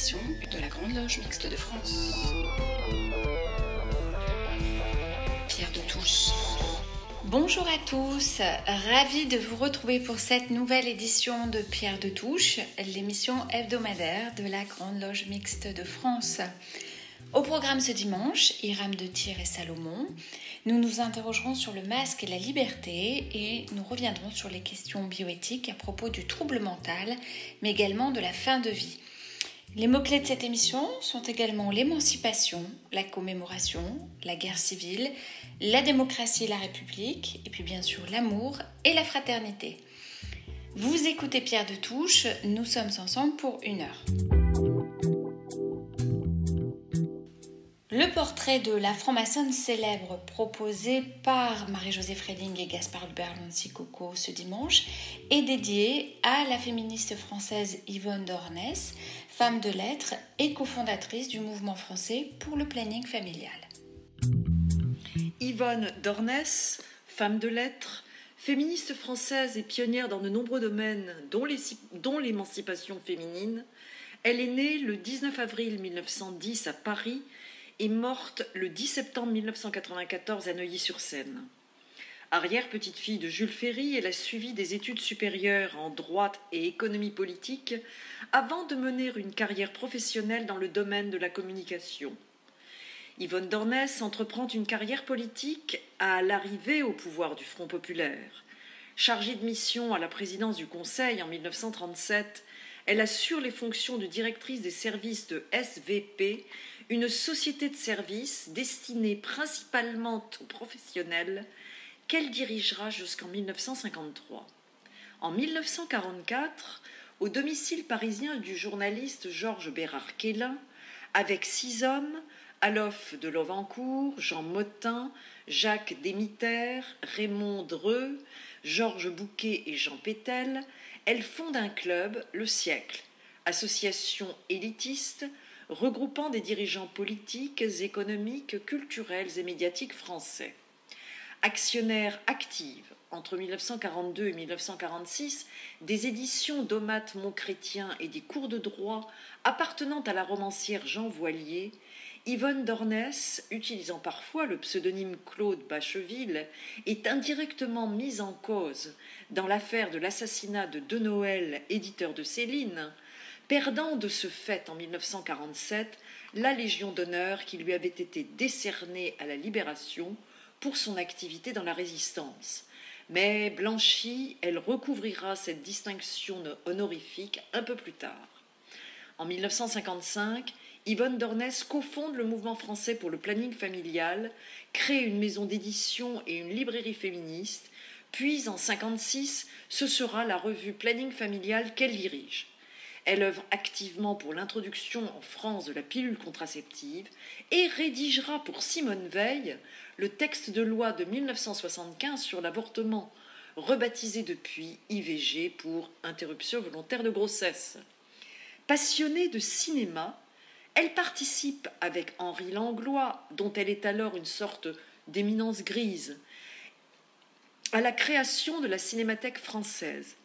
de la Grande Loge Mixte de France. Pierre de Touche. Bonjour à tous, ravi de vous retrouver pour cette nouvelle édition de Pierre de Touche, l'émission hebdomadaire de la Grande Loge Mixte de France. Au programme ce dimanche, Iram de Tyr et Salomon, nous nous interrogerons sur le masque et la liberté et nous reviendrons sur les questions bioéthiques à propos du trouble mental, mais également de la fin de vie. Les mots-clés de cette émission sont également l'émancipation, la commémoration, la guerre civile, la démocratie et la République, et puis bien sûr l'amour et la fraternité. Vous écoutez Pierre de Touche, nous sommes ensemble pour une heure. Le portrait de la franc-maçonne célèbre proposé par Marie-Josée Freding et Gaspard Berlonzi Coco ce dimanche est dédié à la féministe française Yvonne Dornès, femme de lettres et cofondatrice du mouvement français pour le planning familial. Yvonne Dornès, femme de lettres, féministe française et pionnière dans de nombreux domaines, dont l'émancipation féminine, elle est née le 19 avril 1910 à Paris est morte le 10 septembre 1994 à Neuilly-sur-Seine. Arrière-petite-fille de Jules Ferry, elle a suivi des études supérieures en droit et économie politique avant de mener une carrière professionnelle dans le domaine de la communication. Yvonne Dornès entreprend une carrière politique à l'arrivée au pouvoir du Front populaire. Chargée de mission à la présidence du Conseil en 1937, elle assure les fonctions de directrice des services de SVP, une société de services destinée principalement aux professionnels qu'elle dirigera jusqu'en 1953. En 1944, au domicile parisien du journaliste Georges Bérard Quélin, avec six hommes, Alof de Lovancourt, Jean Motin, Jacques Démiter, Raymond Dreux, Georges Bouquet et Jean Pétel, elle fonde un club, Le Siècle, association élitiste regroupant des dirigeants politiques, économiques, culturels et médiatiques français. Actionnaire active entre 1942 et 1946 des éditions d'Omat Montchrétien et des cours de droit appartenant à la romancière Jean Voilier, Yvonne Dornès, utilisant parfois le pseudonyme Claude Bacheville, est indirectement mise en cause dans l'affaire de l'assassinat de De Noël, éditeur de Céline, perdant de ce fait en 1947 la Légion d'honneur qui lui avait été décernée à la Libération pour son activité dans la résistance. Mais blanchie, elle recouvrira cette distinction honorifique un peu plus tard. En 1955, Yvonne Dornès cofonde le mouvement français pour le planning familial, crée une maison d'édition et une librairie féministe, puis en 1956, ce sera la revue Planning familial qu'elle dirige. Elle œuvre activement pour l'introduction en France de la pilule contraceptive et rédigera pour Simone Veil le texte de loi de 1975 sur l'avortement, rebaptisé depuis IVG pour interruption volontaire de grossesse. Passionnée de cinéma, elle participe avec Henri Langlois, dont elle est alors une sorte d'éminence grise, à la création de la Cinémathèque française,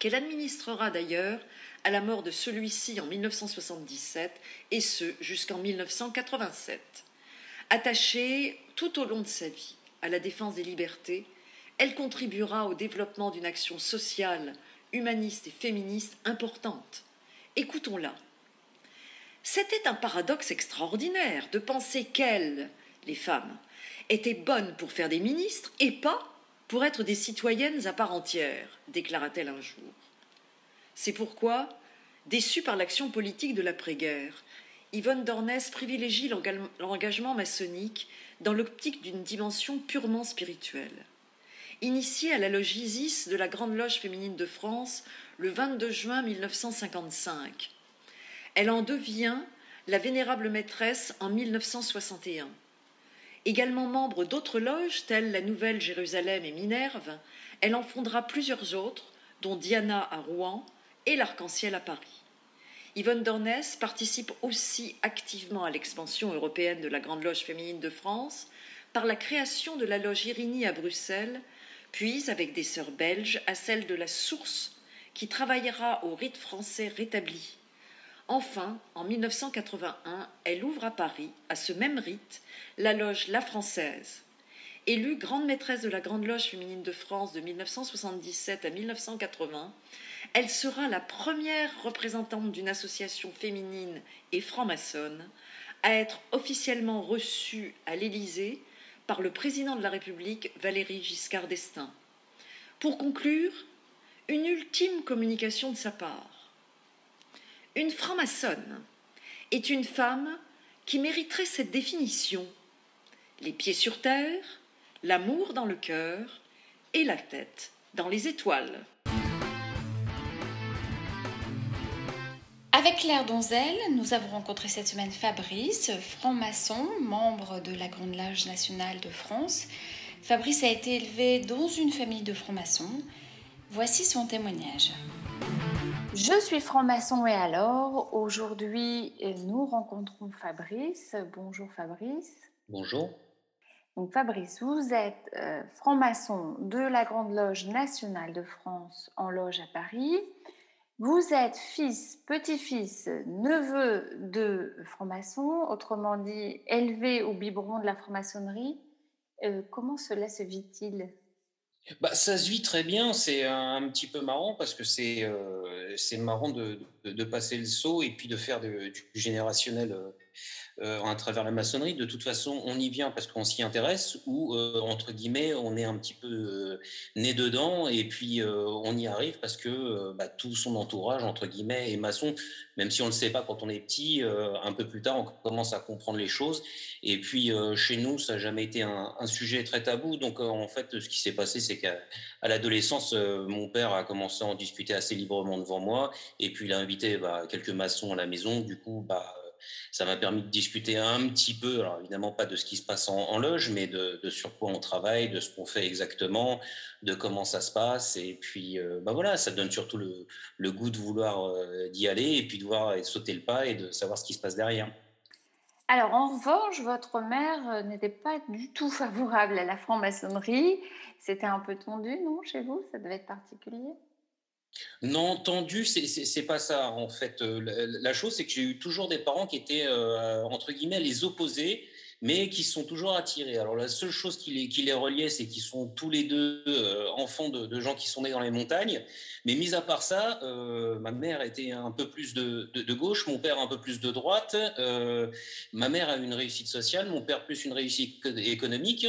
qu'elle administrera d'ailleurs à la mort de celui-ci en 1977, et ce jusqu'en 1987. Attachée tout au long de sa vie à la défense des libertés, elle contribuera au développement d'une action sociale, humaniste et féministe importante. Écoutons-la. C'était un paradoxe extraordinaire de penser qu'elles, les femmes, étaient bonnes pour faire des ministres et pas pour être des citoyennes à part entière, déclara-t-elle un jour. C'est pourquoi, déçue par l'action politique de l'après-guerre, Yvonne Dornès privilégie l'engagement maçonnique dans l'optique d'une dimension purement spirituelle. Initiée à la loge Isis de la Grande Loge féminine de France le 22 juin 1955, elle en devient la vénérable maîtresse en 1961. Également membre d'autres loges telles la Nouvelle Jérusalem et Minerve, elle en fondera plusieurs autres, dont Diana à Rouen et l'Arc-en-Ciel à Paris. Yvonne Dornès participe aussi activement à l'expansion européenne de la Grande Loge féminine de France par la création de la loge Irini à Bruxelles, puis avec des sœurs belges à celle de la Source qui travaillera au rite français rétabli. Enfin, en 1981, elle ouvre à Paris, à ce même rite, la loge La Française. Élue grande maîtresse de la Grande Loge féminine de France de 1977 à 1980, elle sera la première représentante d'une association féminine et franc-maçonne à être officiellement reçue à l'Élysée par le président de la République Valéry Giscard d'Estaing. Pour conclure, une ultime communication de sa part. Une franc-maçonne est une femme qui mériterait cette définition. Les pieds sur terre, l'amour dans le cœur et la tête dans les étoiles. Avec Claire Donzel, nous avons rencontré cette semaine Fabrice, franc-maçon, membre de la Grande Loge nationale de France. Fabrice a été élevé dans une famille de francs-maçons. Voici son témoignage. Je suis franc-maçon et alors, aujourd'hui, nous rencontrons Fabrice. Bonjour Fabrice. Bonjour. Donc Fabrice, vous êtes euh, franc-maçon de la Grande Loge nationale de France en loge à Paris. Vous êtes fils, petit-fils, neveu de franc-maçon, autrement dit élevé au biberon de la franc-maçonnerie. Euh, comment cela se vit-il? Bah, ça se vit très bien, c'est un, petit peu marrant parce que c'est euh, marrant de, de, passer le saut et puis de faire du générationnel euh, à travers la maçonnerie. De toute façon, on y vient parce qu'on s'y intéresse ou, euh, entre guillemets, on est un petit peu euh, né dedans et puis on y arrive parce que bah, tout son entourage, entre guillemets, est maçon. Même si on ne le sait pas quand on est petit, un peu plus tard, on commence à comprendre les choses. Et puis, chez nous, ça n'a jamais été un, sujet très tabou. Donc, en fait, ce qui s'est passé, c'est qu'à l'adolescence, mon père a commencé à en discuter assez librement devant moi. Et puis, il a invité bah, quelques maçons à la maison. Du coup, bah, ça m'a permis de discuter un petit peu, alors évidemment pas de ce qui se passe en, loge, mais de, sur quoi on travaille, de ce qu'on fait exactement, de comment ça se passe. Et puis, euh, bah voilà, ça donne surtout le, goût de vouloir euh, d'y aller et puis de voir et sauter le pas et de savoir ce qui se passe derrière. Alors, en revanche, votre mère euh, n'était pas du tout favorable à la franc-maçonnerie. C'était un peu tendu, non, chez vous? Ça devait être particulier? Non, tendu, c'est pas ça en fait. Euh, la, chose, c'est que j'ai eu toujours des parents qui étaient euh, entre guillemets les opposés, mais qui sont toujours attirés. Alors la seule chose qui les, qui les reliait, c'est qu'ils sont tous les deux euh, enfants de, gens qui sont nés dans les montagnes. Mais mis à part ça, ma mère était un peu plus de, de, gauche, mon père un peu plus de droite. ma mère a une réussite sociale, mon père plus une réussite économique.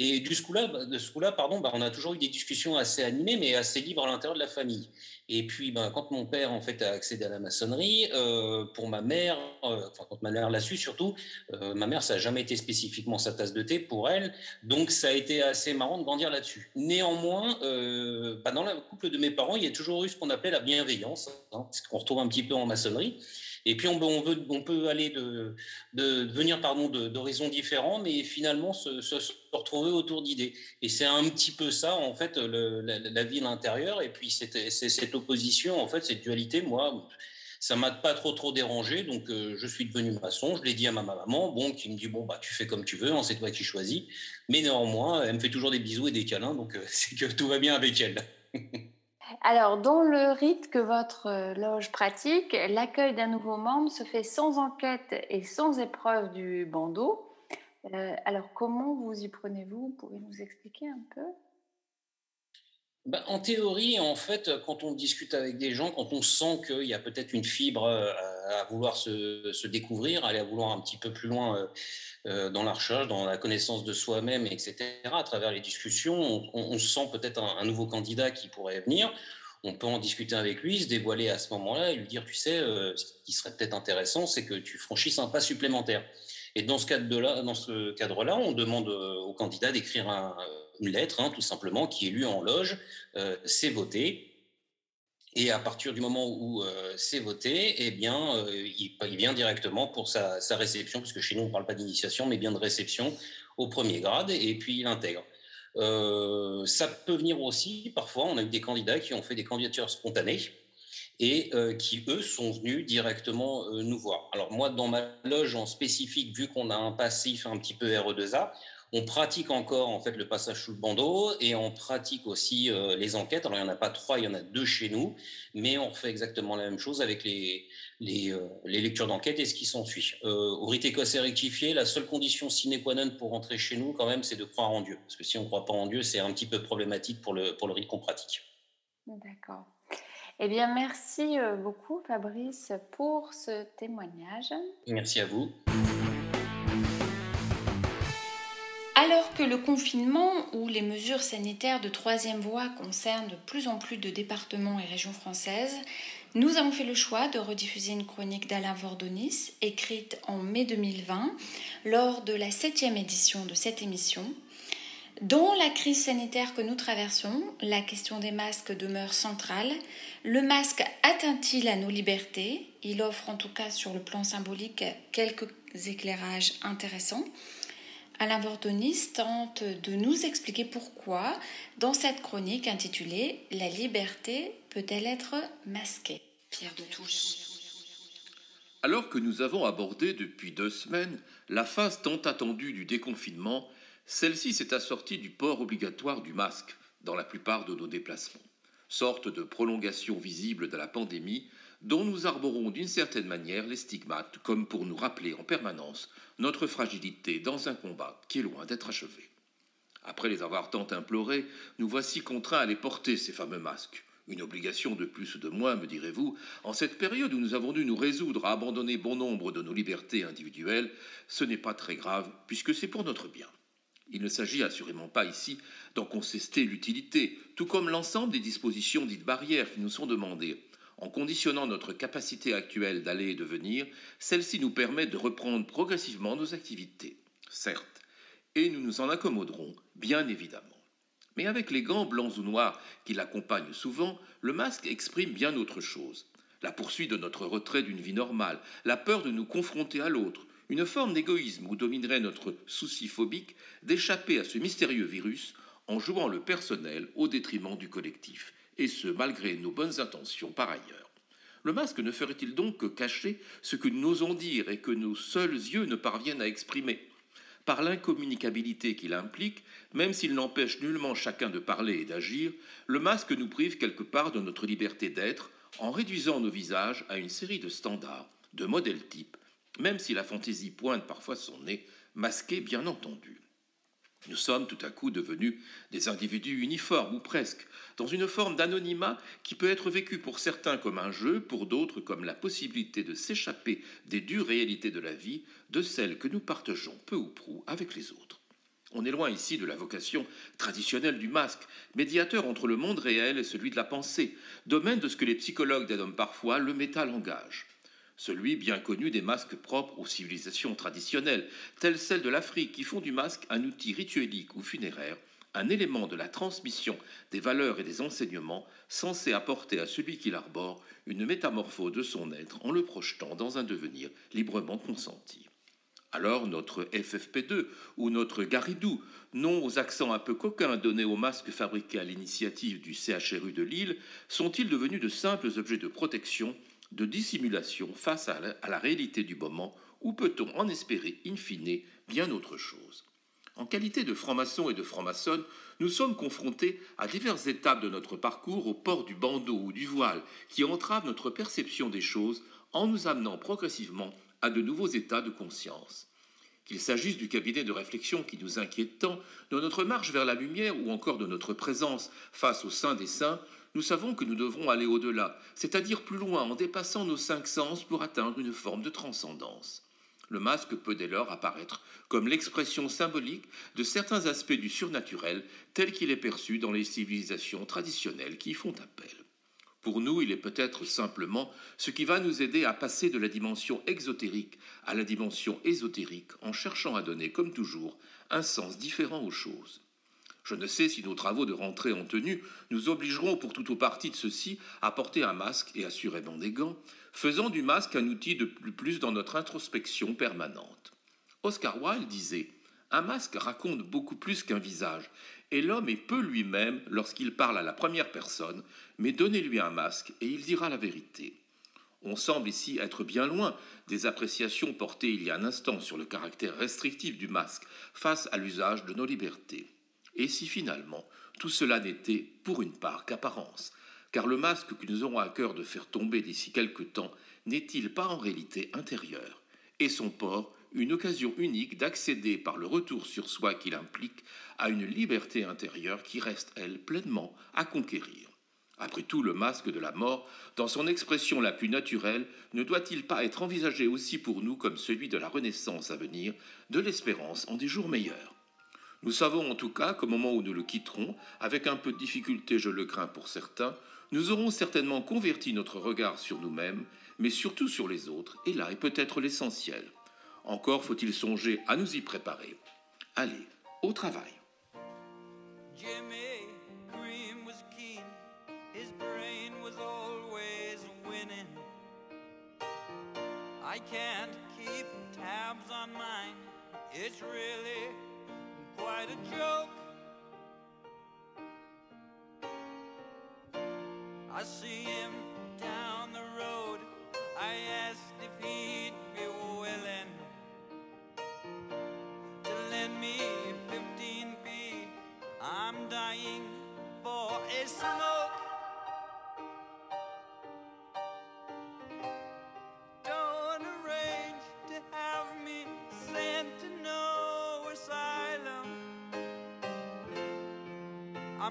Et du coup-là, bah, de ce coup-là, pardon, bah, on a toujours eu des discussions assez animées, mais assez libres à l'intérieur de la famille. Et puis, ben, quand mon père a accédé à la maçonnerie, euh, pour ma mère, euh, quand ma mère l'a su surtout, euh, ma mère ça n'a jamais été spécifiquement sa tasse de thé pour elle, donc ça a été assez marrant de grandir là-dessus. Néanmoins, bah, dans le couple de mes parents, il y a toujours eu ce qu'on appelait la bienveillance, hein, ce qu'on retrouve un petit peu en maçonnerie. Et puis on, peut aller de, venir pardon d'horizons différents, mais finalement se, retrouver autour d'idées. Et c'est un petit peu ça en fait la, vie à l'intérieur. Et puis c'est cette opposition en fait cette dualité. Moi, ça m'a pas trop trop dérangé, donc euh, je suis devenu maçon. Je l'ai dit à ma maman, bon, qui me dit bon bah tu fais comme tu veux, hein, c'est toi qui choisis. Mais néanmoins, elle me fait toujours des bisous et des câlins, donc euh, c'est que tout va bien avec elle. Alors, dans le rite que votre euh, loge pratique, l'accueil d'un nouveau membre se fait sans enquête et sans épreuve du bandeau. Euh, alors, comment vous y prenez-vous? Vous pouvez nous expliquer un peu? Bah, en théorie, en fait, quand on discute avec des gens, quand on sent qu'il y a peut-être une fibre euh, à vouloir se, découvrir, aller à vouloir un petit peu plus loin dans la recherche, dans la connaissance de soi-même, etc., à travers les discussions, on, sent peut-être un, nouveau candidat qui pourrait venir on peut en discuter avec lui, se dévoiler à ce moment-là et lui dire, tu sais, euh, ce qui serait peut-être intéressant, c'est que tu franchisses un pas supplémentaire. Et dans ce cadre-là, dans ce cadre-là, on demande euh, au candidat d'écrire une lettre, hein, tout simplement, qui est lue en loge, euh, c'est voté. Et à partir du moment où c'est voté, eh bien, il, vient directement pour sa, sa réception, parce que chez nous, on ne parle pas d'initiation, mais bien de réception au premier grade, et puis il intègre. Euh, ça peut venir aussi, parfois, on a eu des candidats qui ont fait des candidatures spontanées et euh, qui, eux, sont venus directement euh, nous voir. Alors moi, dans ma loge en spécifique, vu qu'on a un passif un petit peu RE2A, On pratique encore en fait le passage sous le bandeau et on pratique aussi euh, les enquêtes. Alors il n'y en a pas trois, il y en a deux chez nous, mais on fait exactement la même chose avec les, les, lectures d'enquête et ce qui s'ensuit. Euh, au rite écossais rectifié, la seule condition sine qua non pour rentrer chez nous quand même, c'est de croire en Dieu. Parce que si on ne croit pas en Dieu, c'est un petit peu problématique pour le, pour le rite qu'on pratique. D'accord. Eh bien, merci beaucoup Fabrice pour ce témoignage. Merci à vous. Alors que le confinement ou les mesures sanitaires de troisième voie concernent de plus en plus de départements et régions françaises, nous avons fait le choix de rediffuser une chronique d'Alain Vordonis, écrite en mai 2020, lors de la septième édition de cette émission. Dans la crise sanitaire que nous traversons, la question des masques demeure centrale. Le masque atteint-il à nos libertés? Il offre en tout cas sur le plan symbolique quelques éclairages intéressants. Alain Vordonis tente de nous expliquer pourquoi, dans cette chronique intitulée La liberté peut-elle être masquée? Pierre de Touche. Alors que nous avons abordé depuis deux semaines la phase tant attendue du déconfinement, celle-ci s'est assortie du port obligatoire du masque dans la plupart de nos déplacements, sorte de prolongation visible de la pandémie dont nous arborons d'une certaine manière les stigmates, comme pour nous rappeler en permanence notre fragilité dans un combat qui est loin d'être achevé. Après les avoir tant implorés, nous voici contraints à les porter, ces fameux masques. Une obligation de plus ou de moins, me direz-vous, en cette période où nous avons dû nous résoudre à abandonner bon nombre de nos libertés individuelles, ce n'est pas très grave, puisque c'est pour notre bien. Il ne s'agit assurément pas ici d'en contester l'utilité, tout comme l'ensemble des dispositions dites barrières qui nous sont demandées, en conditionnant notre capacité actuelle d'aller et de venir, celle-ci nous permet de reprendre progressivement nos activités, certes, et nous nous en accommoderons, bien évidemment. Mais avec les gants blancs ou noirs qui l'accompagnent souvent, le masque exprime bien autre chose. La poursuite de notre retrait d'une vie normale, la peur de nous confronter à l'autre, une forme d'égoïsme où dominerait notre souci phobique d'échapper à ce mystérieux virus en jouant le personnel au détriment du collectif, et ce malgré nos bonnes intentions par ailleurs. Le masque ne ferait-il donc que cacher ce que nous n'osons dire et que nos seuls yeux ne parviennent à exprimer? Par l'incommunicabilité qu'il implique, même s'il n'empêche nullement chacun de parler et d'agir, le masque nous prive quelque part de notre liberté d'être en réduisant nos visages à une série de standards, de modèles types, même si la fantaisie pointe parfois son nez, masqué bien entendu. Nous sommes tout à coup devenus des individus uniformes, ou presque, dans une forme d'anonymat qui peut être vécu pour certains comme un jeu, pour d'autres comme la possibilité de s'échapper des dures réalités de la vie, de celles que nous partageons peu ou prou avec les autres. On est loin ici de la vocation traditionnelle du masque, médiateur entre le monde réel et celui de la pensée, domaine de ce que les psychologues dénomment parfois le métalangage celui bien connu des masques propres aux civilisations traditionnelles, telles celles de l'Afrique, qui font du masque un outil rituelique ou funéraire, un élément de la transmission des valeurs et des enseignements censé apporter à celui qui l'arbore une métamorphose de son être en le projetant dans un devenir librement consenti. Alors notre FFP2 ou notre Garidou, nom aux accents un peu coquins donnés aux masques fabriqués à l'initiative du CHRU de Lille, sont-ils devenus de simples objets de protection de dissimulation face à la, réalité du moment, ou peut-on en espérer, in fine, bien autre chose? En qualité de franc-maçon et de franc-maçonne, nous sommes confrontés à diverses étapes de notre parcours au port du bandeau ou du voile qui entravent notre perception des choses en nous amenant progressivement à de nouveaux états de conscience. Qu'il s'agisse du cabinet de réflexion qui nous inquiète tant, de notre marche vers la lumière ou encore de notre présence face au sein des saints, nous savons que nous devrons aller au-delà, c'est-à-dire plus loin en dépassant nos cinq sens pour atteindre une forme de transcendance. Le masque peut dès lors apparaître comme l'expression symbolique de certains aspects du surnaturel tel qu'il est perçu dans les civilisations traditionnelles qui y font appel. Pour nous, il est peut-être simplement ce qui va nous aider à passer de la dimension exotérique à la dimension ésotérique en cherchant à donner, comme toujours, un sens différent aux choses. Je ne sais si nos travaux de rentrée en tenue nous obligeront pour tout ou partie de ceci à porter un masque et assurément des gants, faisant du masque un outil de plus dans notre introspection permanente. Oscar Wilde disait Un masque raconte beaucoup plus qu'un visage, et l'homme est peu lui-même lorsqu'il parle à la première personne, mais donnez-lui un masque et il dira la vérité. On semble ici être bien loin des appréciations portées il y a un instant sur le caractère restrictif du masque face à l'usage de nos libertés. Et si finalement tout cela n'était pour une part qu'apparence, car le masque que nous aurons à cœur de faire tomber d'ici quelque temps n'est-il pas en réalité intérieur, et son port une occasion unique d'accéder par le retour sur soi qu'il implique à une liberté intérieure qui reste, elle, pleinement à conquérir. Après tout, le masque de la mort, dans son expression la plus naturelle, ne doit-il pas être envisagé aussi pour nous comme celui de la renaissance à venir, de l'espérance en des jours meilleurs? Nous savons en tout cas qu'au moment où nous le quitterons, avec un peu de difficulté, je le crains pour certains, nous aurons certainement converti notre regard sur nous-mêmes, mais surtout sur les autres, et là est peut-être l'essentiel. Encore faut-il songer à nous y préparer. Allez, au travail. Jimmy was keen, his brain was always winning. I can't keep tabs on mine, it's really I a joke.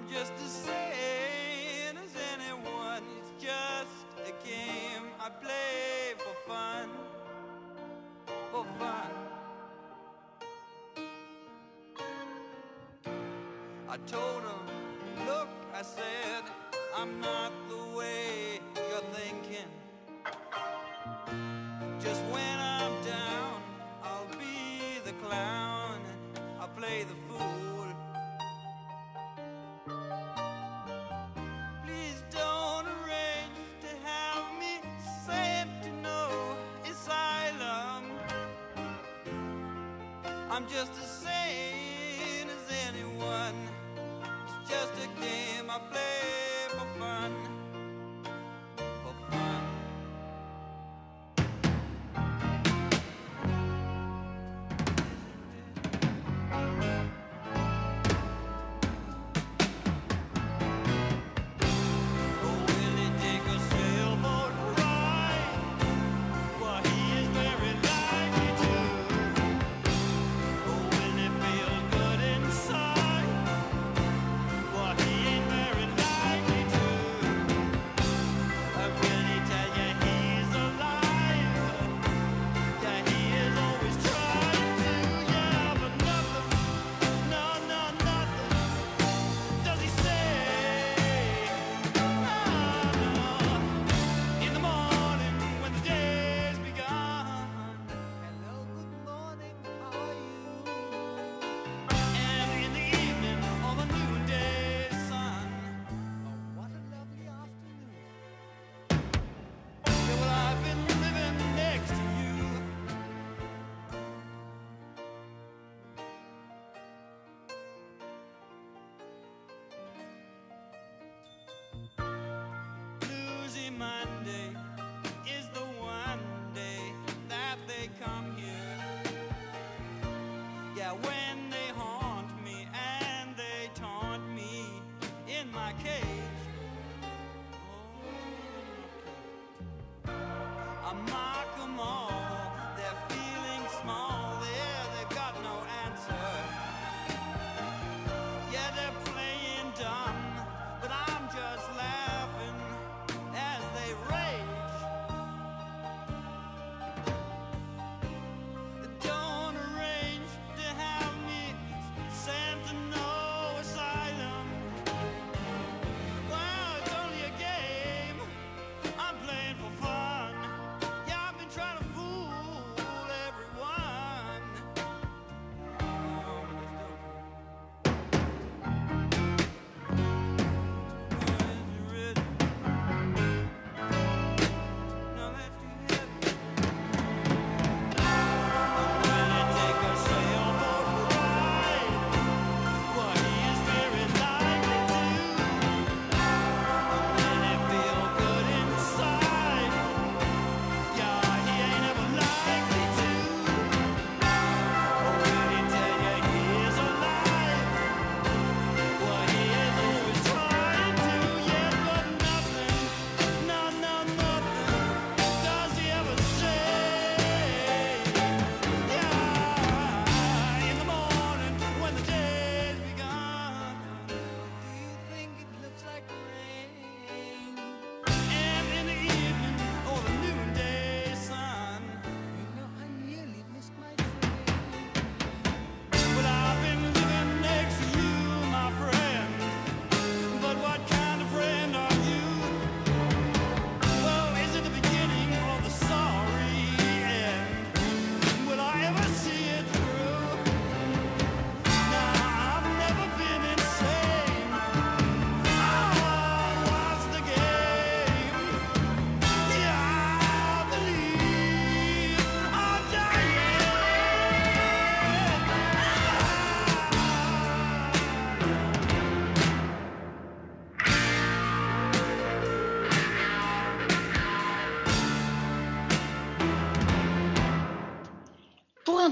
Just just as.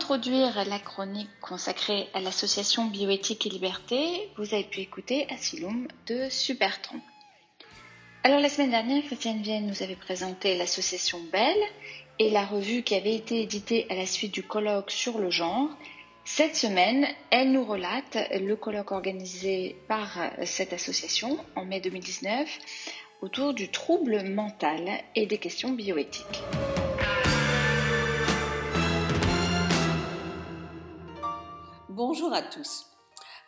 Introduire la chronique consacrée à l'association Bioéthique et Liberté, vous avez pu écouter Asylum de Supertron. Alors la semaine dernière, Christiane Vienne nous avait présenté l'association Belle et la revue qui avait été éditée à la suite du colloque sur le genre. Cette semaine, elle nous relate le colloque organisé par cette association en mai 2019 autour du trouble mental et des questions bioéthiques. Bonjour à tous.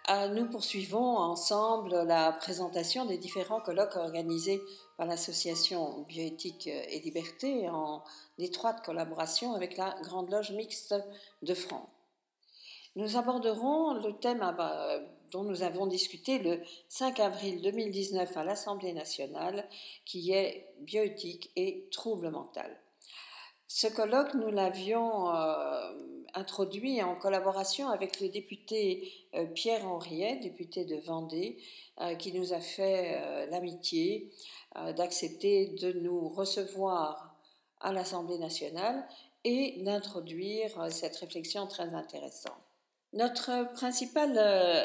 Euh, Nous poursuivons ensemble la présentation des différents colloques organisés par l'association Bioéthique et Liberté en étroite collaboration avec la Grande Loge Mixte de France. Nous aborderons le thème euh, dont nous avons discuté le 5 avril 2019 à l'Assemblée nationale, qui est bioéthique et trouble mental. Ce colloque, nous l'avions euh, introduit en collaboration avec le député euh, Pierre Henriet, député de Vendée, euh, qui nous a fait l'amitié d'accepter de nous recevoir à l'Assemblée nationale et d'introduire cette réflexion très intéressante. Notre principal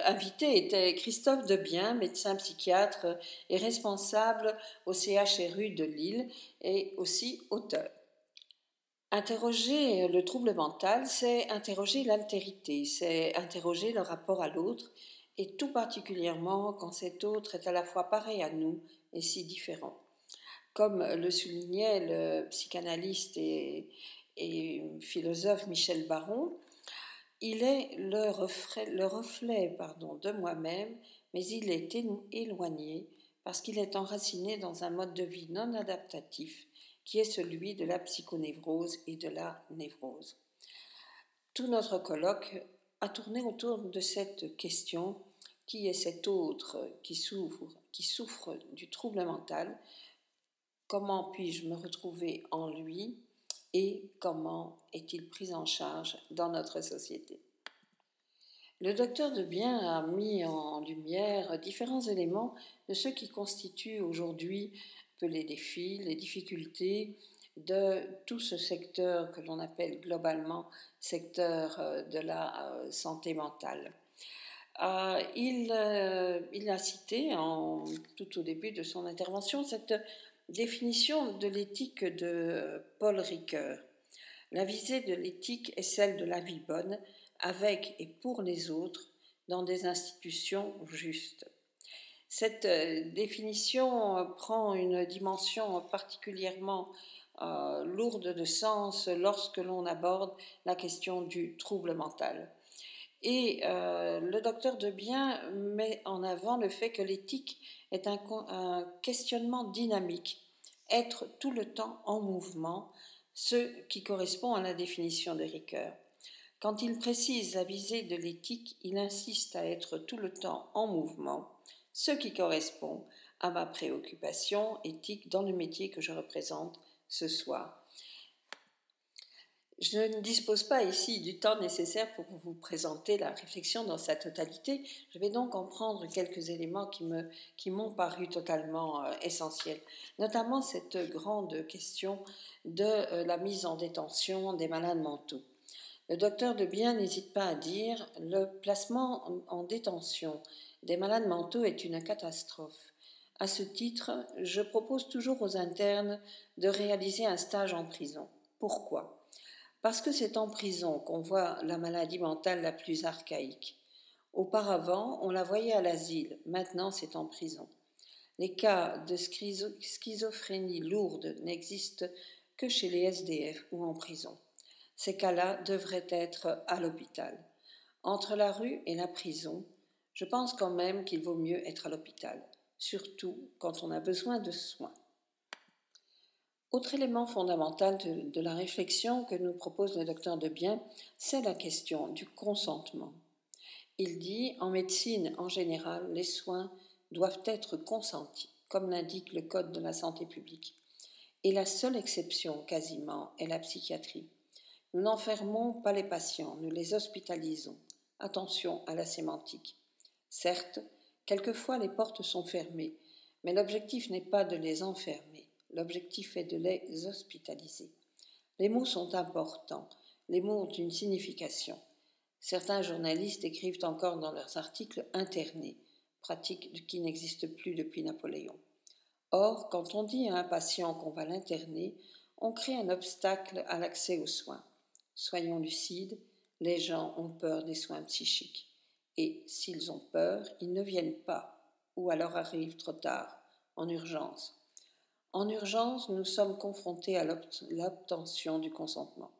invité était Christophe Debien, médecin psychiatre et responsable au CHRU de Lille et aussi auteur. Interroger le trouble mental, c'est interroger l'altérité, c'est interroger le rapport à l'autre, et tout particulièrement quand cet autre est à la fois pareil à nous et si différent. Comme le soulignait le psychanalyste et, philosophe Michel Baron, il est le reflet, le reflet pardon, de moi-même, mais il est éloigné parce qu'il est enraciné dans un mode de vie non adaptatif qui est celui de la psychonévrose et de la névrose. Tout notre colloque a tourné autour de cette question qui est cet autre qui souffre, du trouble mental Comment puis-je me retrouver en lui et comment est-il pris en charge dans notre société? Le docteur de Bien a mis en lumière différents éléments de ce qui constitue aujourd'hui les défis, les difficultés de tout ce secteur que l'on appelle globalement secteur euh, de la euh, santé mentale. Euh, il, a cité tout au début de son intervention cette définition de l'éthique de Paul Ricoeur. La visée de l'éthique est celle de la vie bonne avec et pour les autres dans des institutions justes. Cette euh, définition euh, prend une dimension particulièrement euh, lourde de sens lorsque l'on aborde la question du trouble mental. Et le docteur de Bien met en avant le fait que l'éthique est un, un, questionnement dynamique, être tout le temps en mouvement, ce qui correspond à la définition de Ricoeur. Quand il précise la visée de l'éthique, il insiste à être tout le temps en mouvement, ce qui correspond à ma préoccupation éthique dans le métier que je représente ce soir. Je ne dispose pas ici du temps nécessaire pour vous présenter la réflexion dans sa totalité. Je vais donc en prendre quelques éléments qui m'ont qui paru totalement euh, essentiels, notamment cette grande question de euh, la mise en détention des malades mentaux. Le docteur de Bien n'hésite pas à dire le placement en, en détention des malades mentaux est une catastrophe. À ce titre, je propose toujours aux internes de réaliser un stage en prison. Pourquoi? Parce que c'est en prison qu'on voit la maladie mentale la plus archaïque. Auparavant, on la voyait à l'asile, maintenant c'est en prison. Les cas de schizophrénie lourde n'existent que chez les SDF ou en prison. Ces cas-là devraient être à l'hôpital. Entre la rue et la prison, je pense quand même qu'il vaut mieux être à l'hôpital, surtout quand on a besoin de soins. Autre élément fondamental de, la réflexion que nous propose le docteur de Bien, c'est la question du consentement. Il dit, en médecine en général, les soins doivent être consentis, comme l'indique le Code de la santé publique. Et la seule exception, quasiment, est la psychiatrie. Nous n'enfermons pas les patients, nous les hospitalisons. Attention à la sémantique. Certes, quelquefois les portes sont fermées, mais l'objectif n'est pas de les enfermer, l'objectif est de les hospitaliser. Les mots sont importants. Les mots ont une signification. Certains journalistes écrivent encore dans leurs articles interné, pratique qui n'existe plus depuis Napoléon. Or, quand on dit à un patient qu'on va l'interner, on crée un obstacle à l'accès aux soins. Soyons lucides, les gens ont peur des soins psychiques. Et s'ils ont peur, ils ne viennent pas, ou alors arrivent trop tard, en urgence. En urgence, nous sommes confrontés à l'obtention du consentement.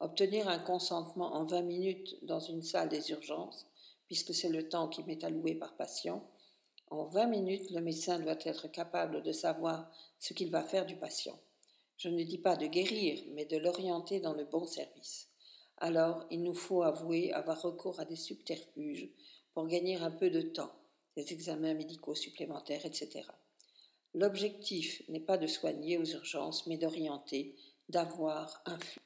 Obtenir un consentement en 20 minutes dans une salle des urgences, puisque c'est le temps qui m'est alloué par patient, en 20 minutes, le médecin doit être capable de savoir ce qu'il va faire du patient. Je ne dis pas de guérir, mais de l'orienter dans le bon service. Alors, il nous faut avouer avoir recours à des subterfuges pour gagner un peu de temps, des examens médicaux supplémentaires, etc. L'objectif n'est pas de soigner aux urgences, mais d'orienter, d'avoir un flux.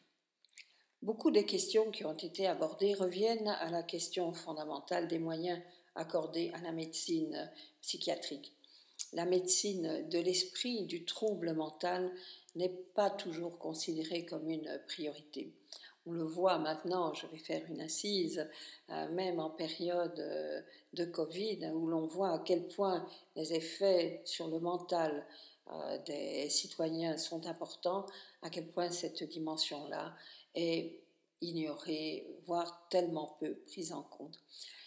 Beaucoup des questions qui ont été abordées reviennent à la question fondamentale des moyens accordés à la médecine psychiatrique. La médecine de l'esprit, du trouble mental, n'est pas toujours considérée comme une priorité. On le voit maintenant, je vais faire une assise, euh, même en période euh, de Covid, où l'on voit à quel point les effets sur le mental euh, des citoyens sont importants, à quel point cette dimension-là est ignorée, voire tellement peu prise en compte.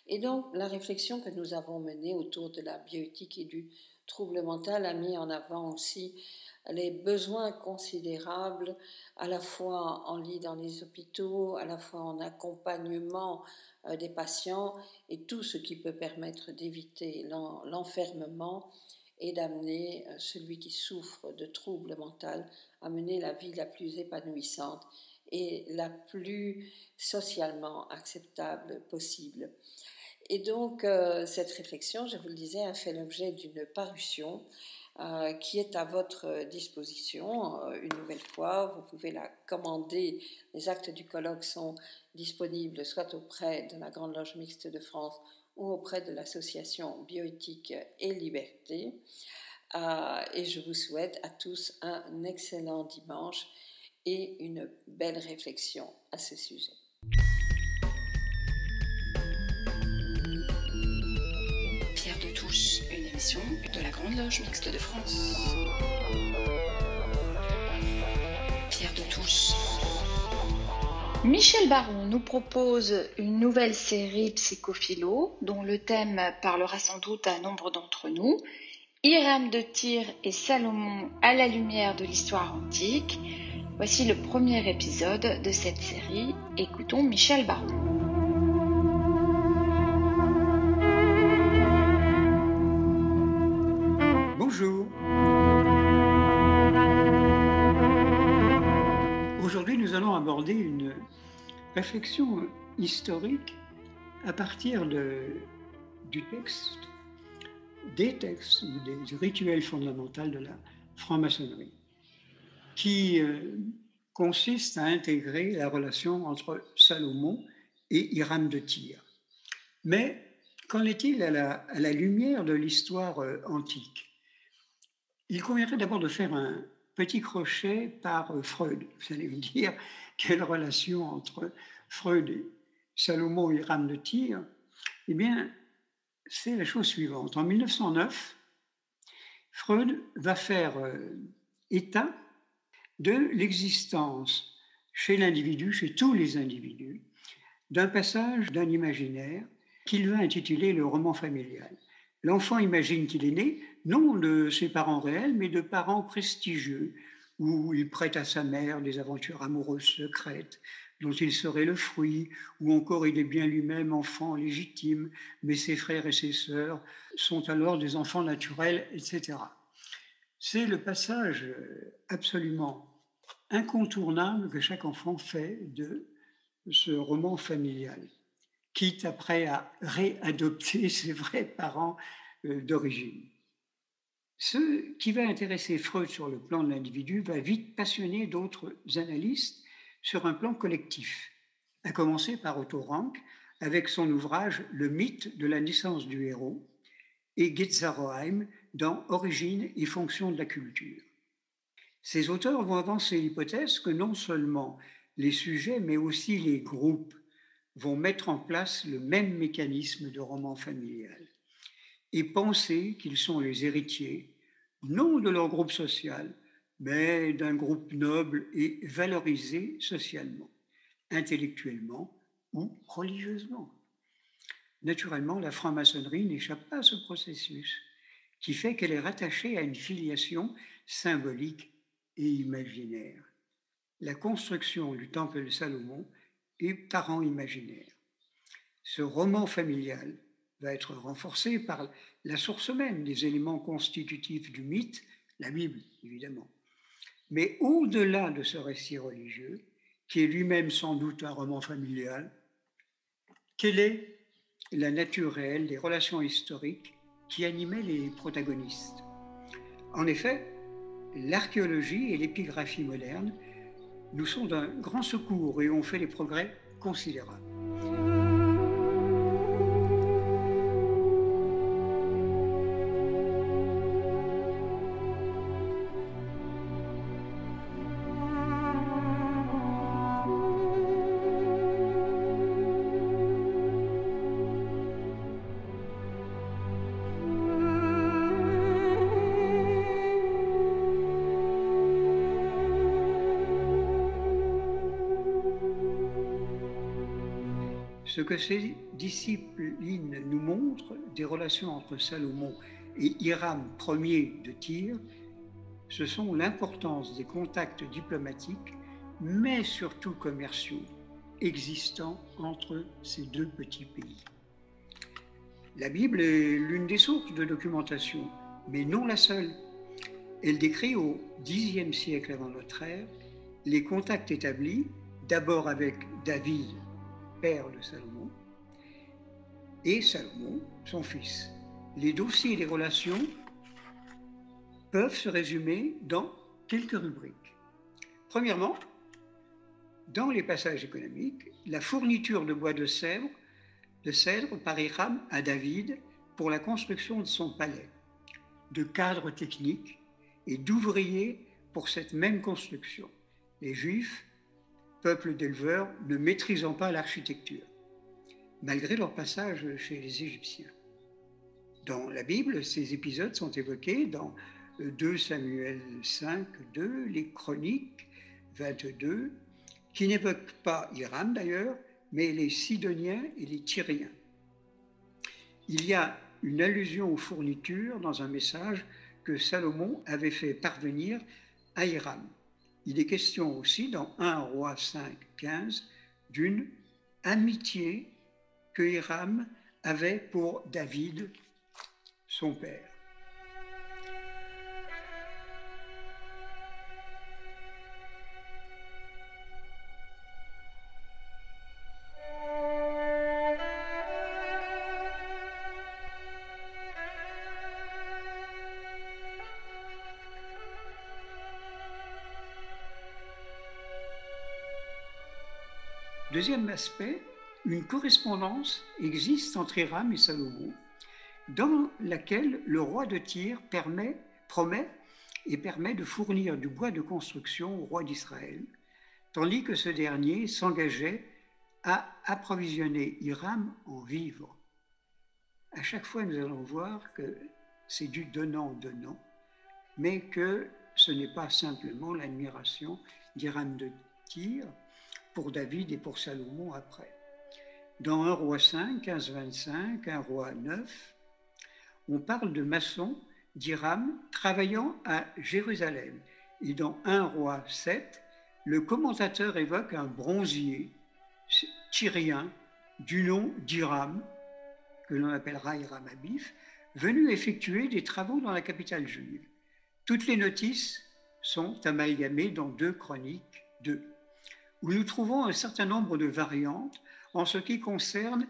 Et donc, la réflexion que nous avons menée autour de la bioéthique et du trouble mental a mis en avant aussi les besoins considérables, à la fois en lit dans les hôpitaux, à la fois en accompagnement euh, des patients, et tout ce qui peut permettre d'éviter l'enfermement et d'amener euh, celui qui souffre de troubles mentaux à mener la vie la plus épanouissante et la plus socialement acceptable possible. Et donc, euh, cette réflexion, je vous le disais, a fait l'objet d'une parution euh, qui est à votre disposition. Euh, une nouvelle fois, vous pouvez la commander. Les actes du colloque sont disponibles soit auprès de la Grande Loge Mixte de France ou auprès de l'association Bioéthique et Liberté. et je vous souhaite à tous un excellent dimanche et une belle réflexion à ce sujet. De la Grande Loge Mixte de France. Pierre de Touche. Michel Baron nous propose une nouvelle série psychophilo dont le thème parlera sans doute à nombre d'entre nous. Hiram de Tyr et Salomon à la lumière de l'histoire antique. Voici le premier épisode de cette série. Écoutons Michel Baron. Aujourd'hui, nous allons aborder une réflexion historique à partir du texte, des textes ou des rituels fondamentaux de la franc-maçonnerie, qui euh, consiste à intégrer la relation entre Salomon et Hiram de Tyr. Mais qu'en est-il à la lumière de l'histoire euh, antique? Il conviendrait d'abord de faire un petit crochet par euh, Freud. Vous allez me dire quelle relation entre Freud et Salomon et Hiram de Tyr Eh bien, c'est la chose suivante. En 1909, Freud va faire euh, état de l'existence chez l'individu, chez tous les individus, d'un passage d'un imaginaire qu'il va intituler le roman familial. L'enfant imagine qu'il est né, non de ses parents réels, mais de parents prestigieux, où il prête à sa mère des aventures amoureuses secrètes, dont il serait le fruit, ou encore il est bien lui-même enfant légitime, mais ses frères et ses sœurs sont alors des enfants naturels, etc. C'est le passage absolument incontournable que chaque enfant fait de ce roman familial, quitte après à réadopter ses vrais parents euh, d'origine. Ce qui va intéresser Freud sur le plan de l'individu va vite passionner d'autres analystes sur un plan collectif, à commencer par Otto Rank avec son ouvrage Le mythe de la naissance du héros et Getzaroheim dans Origine et fonction de la culture. Ces auteurs vont avancer l'hypothèse que non seulement les sujets, mais aussi les groupes, vont mettre en place le même mécanisme de roman familial et penser qu'ils sont les héritiers, non de leur groupe social, mais d'un groupe noble et valorisé socialement, intellectuellement ou religieusement. Naturellement, la franc-maçonnerie n'échappe pas à ce processus, qui fait qu'elle est rattachée à une filiation symbolique et imaginaire. La construction du temple de Salomon est parent imaginaire. Ce roman familial va être renforcé par la source même des éléments constitutifs du mythe, la Bible évidemment. Mais au-delà de ce récit religieux, qui est lui-même sans doute un roman familial, quelle est la nature réelle des relations historiques qui animaient les protagonistes? En effet, l'archéologie et l'épigraphie moderne nous sont d'un grand secours et ont fait des progrès considérables. Que ces disciplines nous montrent des relations entre Salomon et Hiram Ier de Tyr, ce sont l'importance des contacts diplomatiques, mais surtout commerciaux, existants entre ces deux petits pays. La Bible est l'une des sources de documentation, mais non la seule. Elle décrit au Xe siècle avant notre ère les contacts établis d'abord avec David père de Salomon, et Salomon, son fils. Les dossiers et les relations peuvent se résumer dans quelques rubriques. Premièrement, dans les passages économiques, la fourniture de bois de cèdre, de cèdre par Hiram à David pour la construction de son palais, de cadres techniques et d'ouvriers pour cette même construction. Les Juifs peuple d'éleveurs ne maîtrisant pas l'architecture, malgré leur passage chez les Égyptiens. Dans la Bible, ces épisodes sont évoqués dans 2 Samuel 5, 2, les Chroniques 22, qui n'évoquent pas Hiram d'ailleurs, mais les Sidoniens et les Tyriens. Il y a une allusion aux fournitures dans un message que Salomon avait fait parvenir à Hiram. Il est question aussi dans 1 roi 5, 15 d'une amitié que Hiram avait pour David, son père. Deuxième aspect, une correspondance existe entre Hiram et Salomon, dans laquelle le roi de Tyr promet et permet de fournir du bois de construction au roi d'Israël, tandis que ce dernier s'engageait à approvisionner Hiram en vivres. À chaque fois, nous allons voir que c'est du donnant-donnant, mais que ce n'est pas simplement l'admiration d'Hiram de Tyr, pour David et pour Salomon après. Dans 1 roi 5, 15-25, 1 roi 9, on parle de maçons d'Iram travaillant à Jérusalem. Et dans 1 roi 7, le commentateur évoque un bronzier tyrien du nom d'Iram, que l'on appellera Hiram Abif, venu effectuer des travaux dans la capitale juive. Toutes les notices sont amalgamées dans deux chroniques 2 où nous trouvons un certain nombre de variantes en ce qui concerne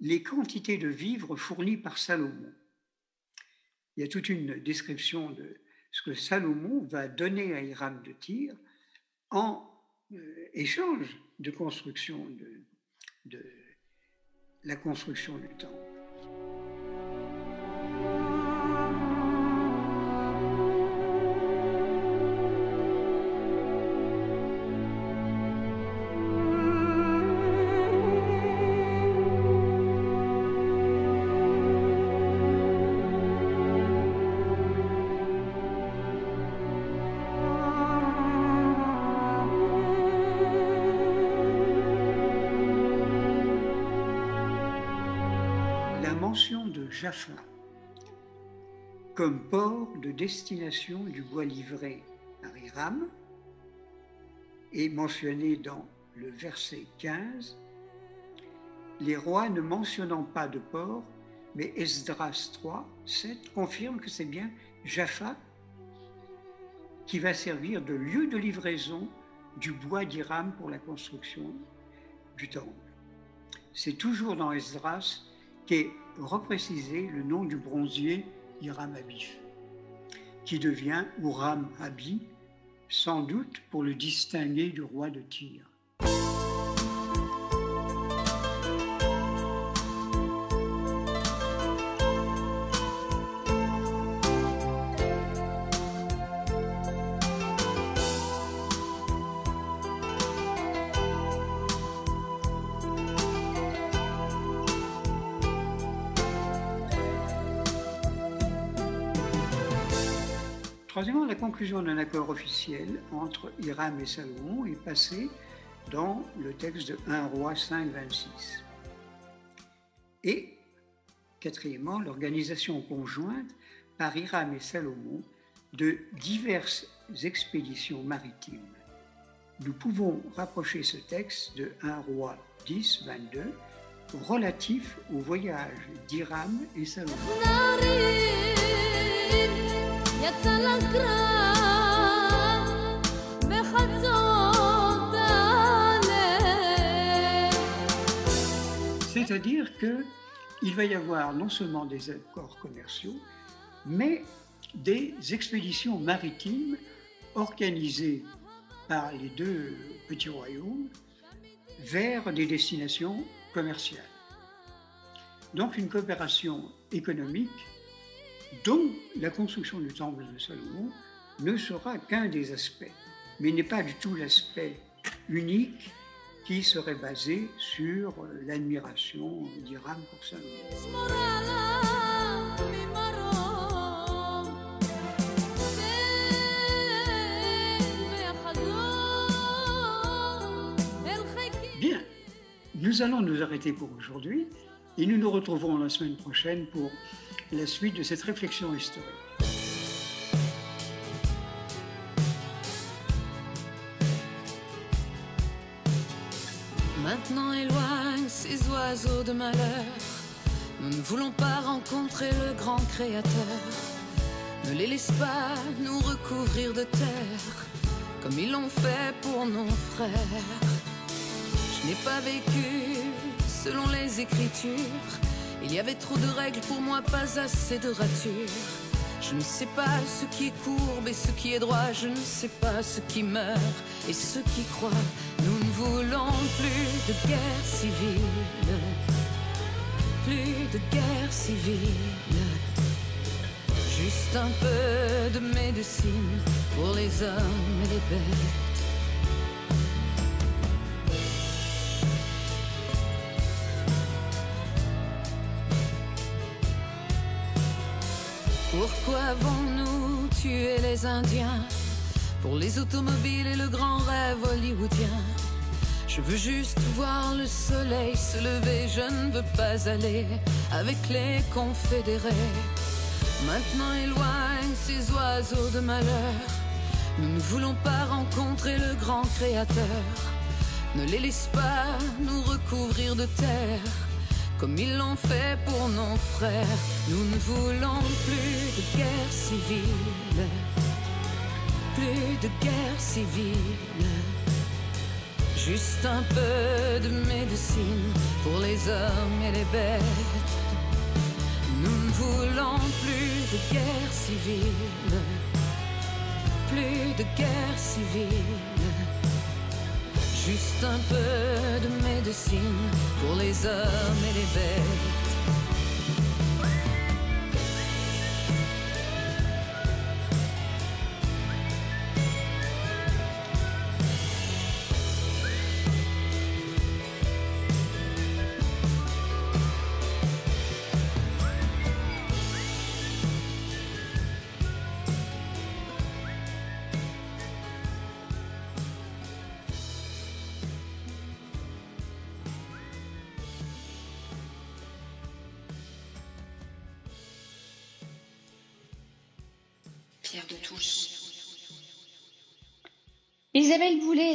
les quantités de vivres fournies par Salomon. Il y a toute une description de ce que Salomon va donner à Hiram de Tyr en euh, échange de de la construction du temple. De Jaffa comme port de destination du bois livré par Hiram est mentionné dans le verset 15. Les rois ne mentionnant pas de port, mais Esdras 3, 7 confirme que c'est bien Jaffa qui va servir de lieu de livraison du bois d'Hiram pour la construction du temple. C'est toujours dans Esdras qu'est reprécisé le nom du bronzier Hiram Abif, qui devient Uram Abi, sans doute pour le distinguer du roi de Tyr. Conclusion d'un accord officiel entre Hiram et Salomon est passée dans le texte de 1 roi 5, 26. Et, quatrièmement, l'organisation conjointe par Hiram et Salomon de diverses expéditions maritimes. Nous pouvons rapprocher ce texte de 1 roi 10, 22, relatif au voyage d'Hiram et Salomon. C'est-à-dire qu'il va y avoir non seulement des accords commerciaux, mais des expéditions maritimes organisées par les deux petits royaumes vers des destinations commerciales. Donc une coopération économique dont la construction du temple de Salomon ne sera qu'un des aspects, mais n'est pas du tout l'aspect unique qui serait basé sur euh, l'admiration d'Iram pour Salomon. Bien, nous allons nous arrêter pour aujourd'hui et nous nous retrouverons la semaine prochaine pour la suite de cette réflexion historique. Maintenant éloigne ces oiseaux de malheur. Nous ne voulons pas rencontrer le grand créateur. Ne les laisse pas nous recouvrir de terre, comme ils l'ont fait pour nos frères. Je n'ai pas vécu selon les écritures. Il y avait trop de règles pour moi, pas assez de ratures. Je ne sais pas ce qui est courbe et ce qui est droit. Je ne sais pas ce qui meurt et ce qui croit. Nous ne voulons plus de guerre civile. Plus de guerre civile. Juste un peu de médecine pour les hommes et les bêtes. Pourquoi avons-nous tué les Indiens Pour les automobiles et le grand rêve hollywoodien? Je veux juste voir le soleil se lever Je ne veux pas aller avec les confédérés. Maintenant éloigne ces oiseaux de malheur. Nous ne voulons pas rencontrer le grand créateur. Ne les laisse pas nous recouvrir de terre comme ils l'ont fait pour nos frères. Nous ne voulons plus de guerre civile, plus de guerre civile. Juste un peu de médecine pour les hommes et les bêtes. Nous ne voulons plus de guerre civile, plus de guerre civile. Juste un peu de médecine pour les hommes et les bêtes.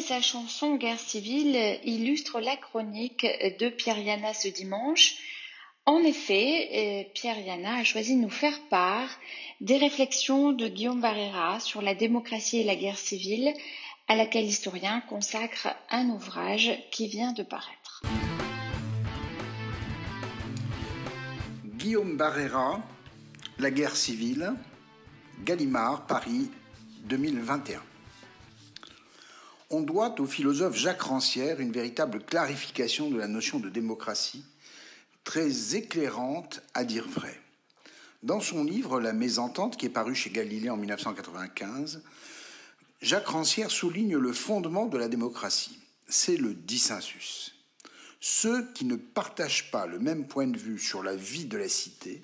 Sa chanson Guerre civile illustrent la chronique de Pierre Yana ce dimanche. En effet, euh, Pierre Yana a choisi de nous faire part des réflexions de Guillaume Barrera sur la démocratie et la guerre civile, à laquelle l'historien consacre un ouvrage qui vient de paraître. Guillaume Barrera, La guerre civile, Gallimard, Paris, 2021. On doit au philosophe Jacques Rancière une véritable clarification de la notion de démocratie, très éclairante à dire vrai. Dans son livre La mésentente, qui est paru chez Galilée en 1995, Jacques Rancière souligne le fondement de la démocratie. C'est le dissensus. Ceux qui ne partagent pas le même point de vue sur la vie de la cité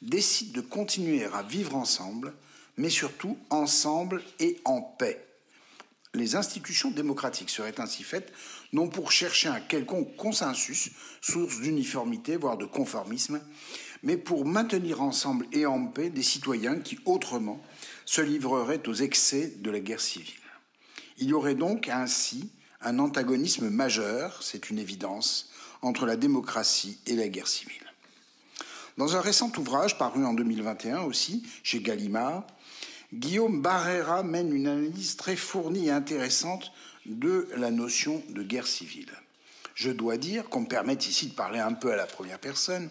décident de continuer à vivre ensemble, mais surtout ensemble et en paix. Les institutions démocratiques seraient ainsi faites non pour chercher un quelconque consensus, source d'uniformité, voire de conformisme, mais pour maintenir ensemble et en paix des citoyens qui, autrement, se livreraient aux excès de la guerre civile. Il y aurait donc ainsi un antagonisme majeur, c'est une évidence, entre la démocratie et la guerre civile. Dans un récent ouvrage paru en 2021 aussi, chez Gallimard, Guillaume Barrera mène une analyse très fournie et intéressante de la notion de guerre civile. Je dois dire, qu'on me permette ici de parler un peu à la première personne,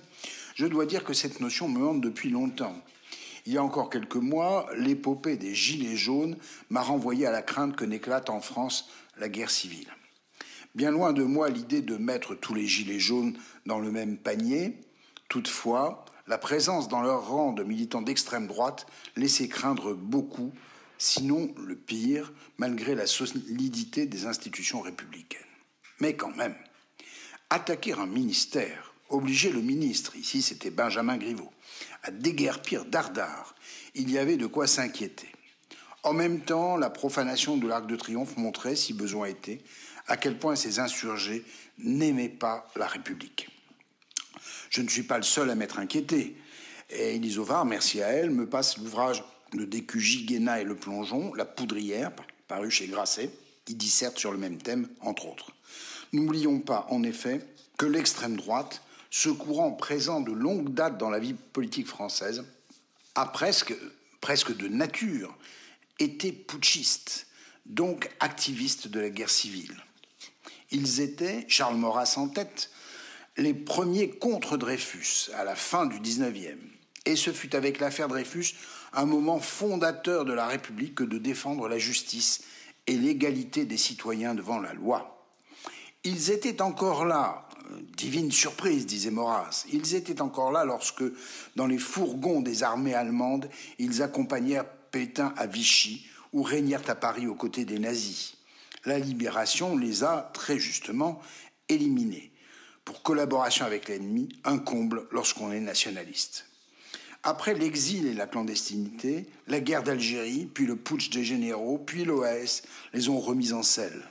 je dois dire que cette notion me hante depuis longtemps. Il y a encore quelques mois, l'épopée des Gilets jaunes m'a renvoyé à la crainte que n'éclate en France la guerre civile. Bien loin de moi l'idée de mettre tous les Gilets jaunes dans le même panier, toutefois, la présence dans leur rang de militants d'extrême droite laissait craindre beaucoup, sinon le pire, malgré la solidité des institutions républicaines. Mais quand même, attaquer un ministère, obliger le ministre, ici c'était Benjamin Griveaux, à déguerpir dardard, il y avait de quoi s'inquiéter. En même temps, la profanation de l'Arc de Triomphe montrait, si besoin était, à quel point ces insurgés n'aimaient pas la République. Je ne suis pas le seul à m'être inquiété. Et merci à elle, me passe l'ouvrage de DQJ Guéna et Le Plongeon, La Poudrière, paru chez Grasset, qui disserte sur le même thème, entre autres. N'oublions pas, en effet, que l'extrême droite, ce courant présent de longue date dans la vie politique française, a presque, presque de nature été putschiste, donc activiste de la guerre civile. Ils étaient, Charles Maurras en tête, les premiers contre Dreyfus à la fin du 19e. Et ce fut avec l'affaire Dreyfus un moment fondateur de la République que de défendre la justice et l'égalité des citoyens devant la loi. Ils étaient encore là, euh, divine surprise, disait Maurras, ils étaient encore là lorsque, dans les fourgons des armées allemandes, ils accompagnèrent Pétain à Vichy ou régnèrent à Paris aux côtés des nazis. La libération les a, très justement, éliminés. Pour collaboration avec l'ennemi, un comble lorsqu'on est nationaliste. Après l'exil et la clandestinité, la guerre d'Algérie, puis le putsch des généraux, puis l'OAS les ont remis en selle.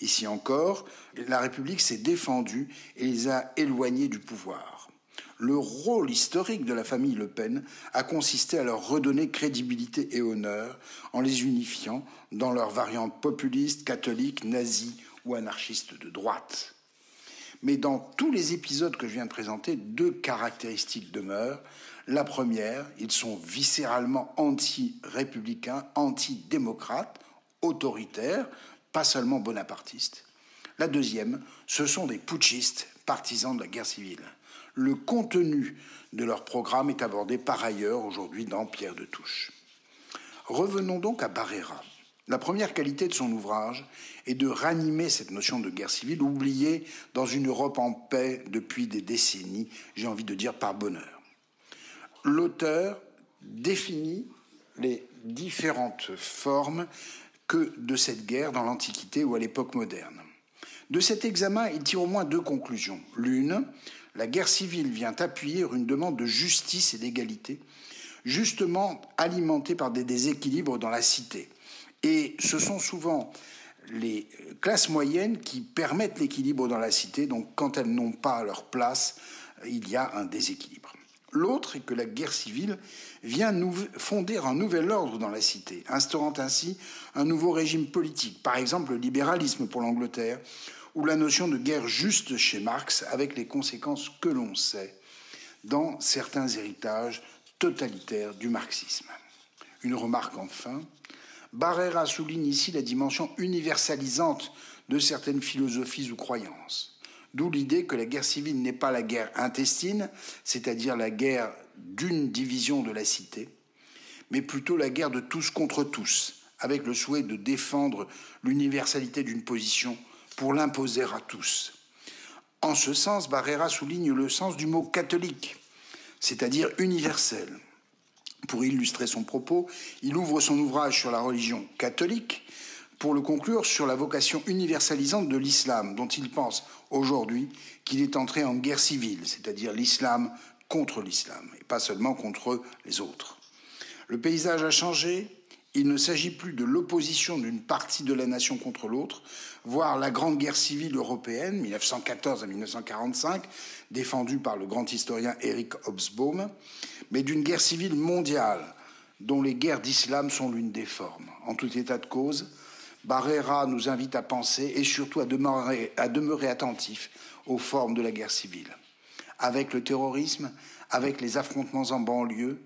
Ici encore, la République s'est défendue et les a éloignés du pouvoir. Le rôle historique de la famille Le Pen a consisté à leur redonner crédibilité et honneur en les unifiant dans leurs variantes populistes, catholiques, nazis ou anarchistes de droite. Mais dans tous les épisodes que je viens de présenter, deux caractéristiques demeurent. La première, ils sont viscéralement anti-républicains, anti-démocrates, autoritaires, pas seulement bonapartistes. La deuxième, ce sont des putschistes, partisans de la guerre civile. Le contenu de leur programme est abordé par ailleurs aujourd'hui dans Pierre de Touche. Revenons donc à Barrera. La première qualité de son ouvrage est de ranimer cette notion de guerre civile oubliée dans une Europe en paix depuis des décennies, j'ai envie de dire par bonheur. L'auteur définit les différentes formes que de cette guerre dans l'Antiquité ou à l'époque moderne. De cet examen, il tire au moins deux conclusions. L'une, la guerre civile vient appuyer une demande de justice et d'égalité, justement alimentée par des déséquilibres dans la cité. Et ce sont souvent les classes moyennes qui permettent l'équilibre dans la cité, donc quand elles n'ont pas leur place, il y a un déséquilibre. l'autre est que la guerre civile vient fonder un nouvel ordre dans la cité, instaurant ainsi un nouveau régime politique, par exemple le libéralisme pour l'Angleterre, ou la notion de guerre juste chez Marx, avec les conséquences que l'on sait dans certains héritages totalitaires du marxisme. Une remarque enfin, Barrera souligne ici la dimension universalisante de certaines philosophies ou croyances, d'où l'idée que la guerre civile n'est pas la guerre intestine, c'est-à-dire la guerre d'une division de la cité, mais plutôt la guerre de tous contre tous, avec le souhait de défendre l'universalité d'une position pour l'imposer à tous. En ce sens, Barrera souligne le sens du mot catholique, c'est-à-dire universel. Pour illustrer son propos, il ouvre son ouvrage sur la religion catholique pour le conclure sur la vocation universalisante de l'islam, dont il pense aujourd'hui qu'il est entré en guerre civile, c'est-à-dire l'islam contre l'islam, et pas seulement contre les autres. Le paysage a changé, il ne s'agit plus de l'opposition d'une partie de la nation contre l'autre, voire la grande guerre civile européenne, 1914 à 1945, défendue par le grand historien Eric Hobsbawm, mais d'une guerre civile mondiale, dont les guerres d'islam sont l'une des formes. En tout état de cause, Barrera nous invite à penser et surtout à demeurer, à demeurer attentif aux formes de la guerre civile. Avec le terrorisme, avec les affrontements en banlieue,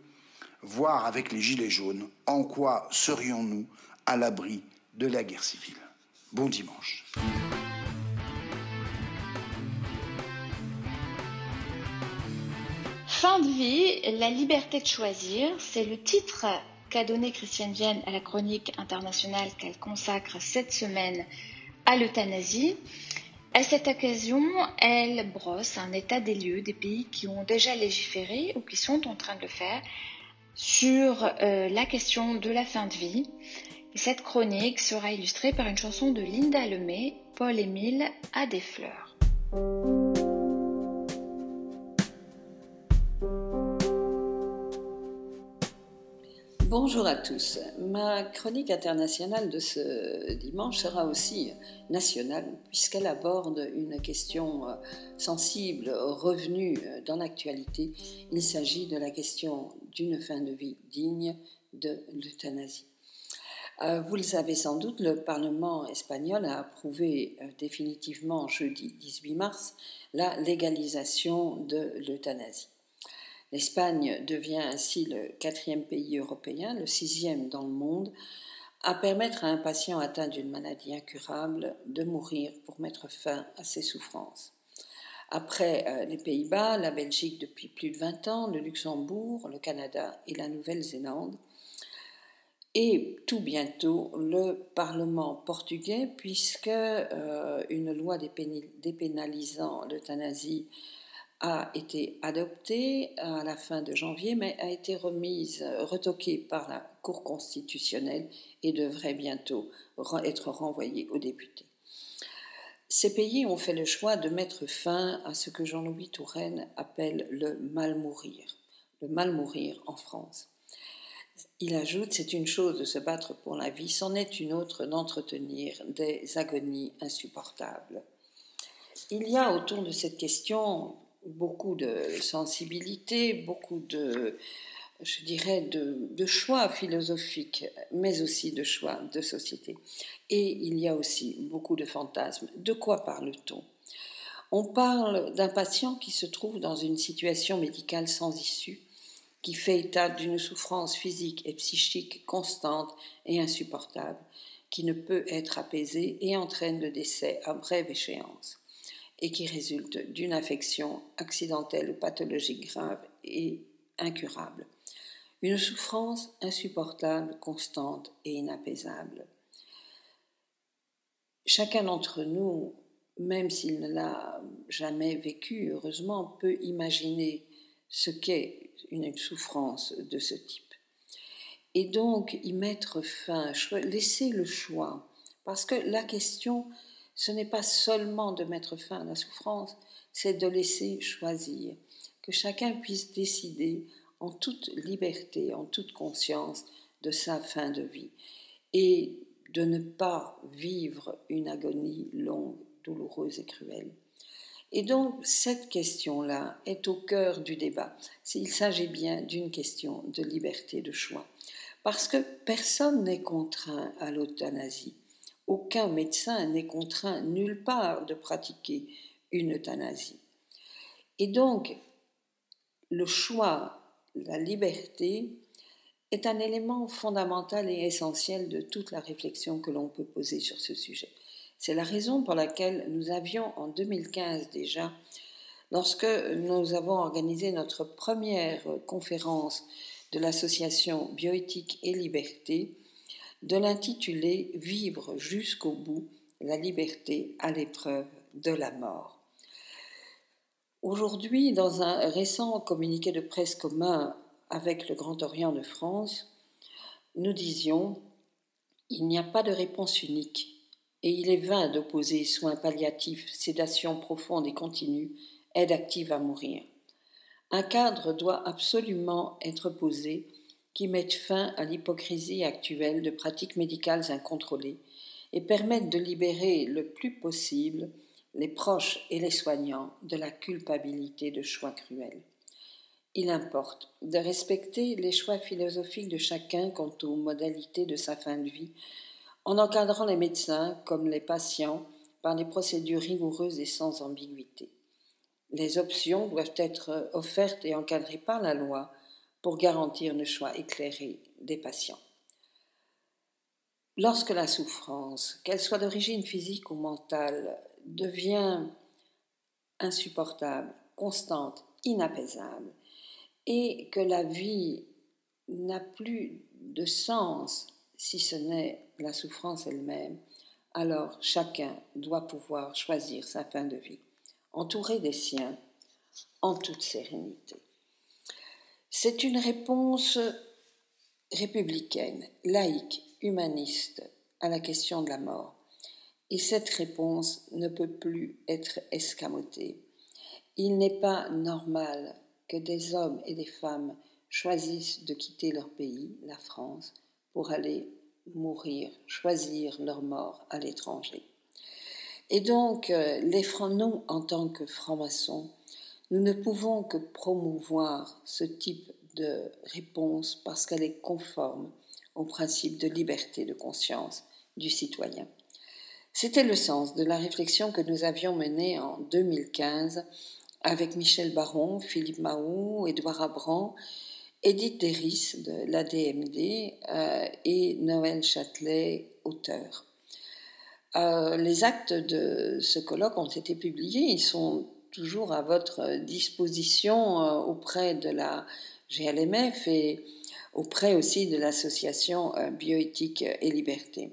voire avec les gilets jaunes, en quoi serions-nous à l'abri de la guerre civile Bon dimanche. Fin de vie, la liberté de choisir, c'est le titre qu'a donné Christiane Vienne à la chronique internationale qu'elle consacre cette semaine à l'euthanasie. À cette occasion, elle brosse un état des lieux des pays qui ont déjà légiféré ou qui sont en train de le faire sur euh, la question de la fin de vie. Et cette chronique sera illustrée par une chanson de Linda Lemay, Paul-Émile a des fleurs. Bonjour à tous. Ma chronique internationale de ce dimanche sera aussi nationale puisqu'elle aborde une question euh, sensible revenue euh, dans l'actualité. Il s'agit de la question d'une fin de vie digne de l'euthanasie. Euh, Vous le savez sans doute, le Parlement espagnol a approuvé définitivement jeudi 18 mars la légalisation de l'euthanasie. L'Espagne devient ainsi le quatrième pays européen, le sixième dans le monde, à permettre à un patient atteint d'une maladie incurable de mourir pour mettre fin à ses souffrances. Après euh, les Pays-Bas, la Belgique depuis plus de 20 ans, le Luxembourg, le Canada et la Nouvelle-Zélande, et tout bientôt le Parlement portugais, puisque euh, une loi dépénalisant l'euthanasie a été adoptée à la fin de janvier, mais a été remise, euh, retoquée par la Cour constitutionnelle et devrait bientôt re- être renvoyée aux députés. Ces pays ont fait le choix de mettre fin à ce que Jean-Louis Touraine appelle le mal mourir, le mal mourir en France. Il ajoute, c'est une chose de se battre pour la vie, c'en est une autre d'entretenir des agonies insupportables. Il y a autour de cette question beaucoup de sensibilité, beaucoup de, de choix philosophiques, mais aussi de choix de société. Et il y a aussi beaucoup de fantasmes. De quoi parle-t-on? On parle d'un patient qui se trouve dans une situation médicale sans issue, qui fait état d'une souffrance physique et psychique constante et insupportable, qui ne peut être apaisée et entraîne le décès à brève échéance et qui résulte d'une affection accidentelle ou pathologique grave et incurable. Une souffrance insupportable, constante et inapaisable. Chacun d'entre nous, même s'il ne l'a jamais vécu, heureusement, peut imaginer ce qu'est une souffrance de ce type. Et donc y mettre fin, laisser le choix, parce que la question, ce n'est pas seulement de mettre fin à la souffrance, c'est de laisser choisir, que chacun puisse décider en toute liberté, en toute conscience de sa fin de vie, et de ne pas vivre une agonie longue, douloureuse et cruelle. Et donc, cette question-là est au cœur du débat. Il s'agit bien d'une question de liberté de choix. Parce que personne n'est contraint à l'euthanasie. Aucun médecin n'est contraint nulle part de pratiquer une euthanasie. Et donc, le choix, la liberté, est un élément fondamental et essentiel de toute la réflexion que l'on peut poser sur ce sujet. C'est la raison pour laquelle nous avions en 2015 déjà, lorsque nous avons organisé notre première conférence de l'association Bioéthique et Liberté, de l'intituler Vivre jusqu'au bout, la liberté à l'épreuve de la mort. Aujourd'hui, dans un récent communiqué de presse commun avec le Grand Orient de France, nous disions Il n'y a pas de réponse unique et il est vain d'opposer soins palliatifs, sédation profonde et continue, aide active à mourir. Un cadre doit absolument être posé qui mette fin à l'hypocrisie actuelle de pratiques médicales incontrôlées et permette de libérer le plus possible les proches et les soignants de la culpabilité de choix cruels. Il importe de respecter les choix philosophiques de chacun quant aux modalités de sa fin de vie en encadrant les médecins comme les patients par des procédures rigoureuses et sans ambiguïté. Les options doivent être offertes et encadrées par la loi pour garantir le choix éclairé des patients. Lorsque la souffrance, qu'elle soit d'origine physique ou mentale, devient insupportable, constante, inapaisable, et que la vie n'a plus de sens si ce n'est la souffrance elle-même, alors chacun doit pouvoir choisir sa fin de vie, entouré des siens, en toute sérénité. C'est une réponse républicaine, laïque, humaniste à la question de la mort. Et cette réponse ne peut plus être escamotée. Il n'est pas normal que des hommes et des femmes choisissent de quitter leur pays, la France, pour aller mourir, choisir leur mort à l'étranger. Et donc, euh, les francs, nous, en tant que francs-maçons, nous ne pouvons que promouvoir ce type de réponse parce qu'elle est conforme au principe de liberté de conscience du citoyen. C'était le sens de la réflexion que nous avions menée en 2015 avec Michel Baron, Philippe Mahou, Édouard Abran Edith Deris de l'ADMD euh, et Noël Châtelet, auteur. Euh, les actes de ce colloque ont été publiés, ils sont toujours à votre disposition euh, auprès de la GLMF et auprès aussi de l'association euh, Bioéthique et Liberté.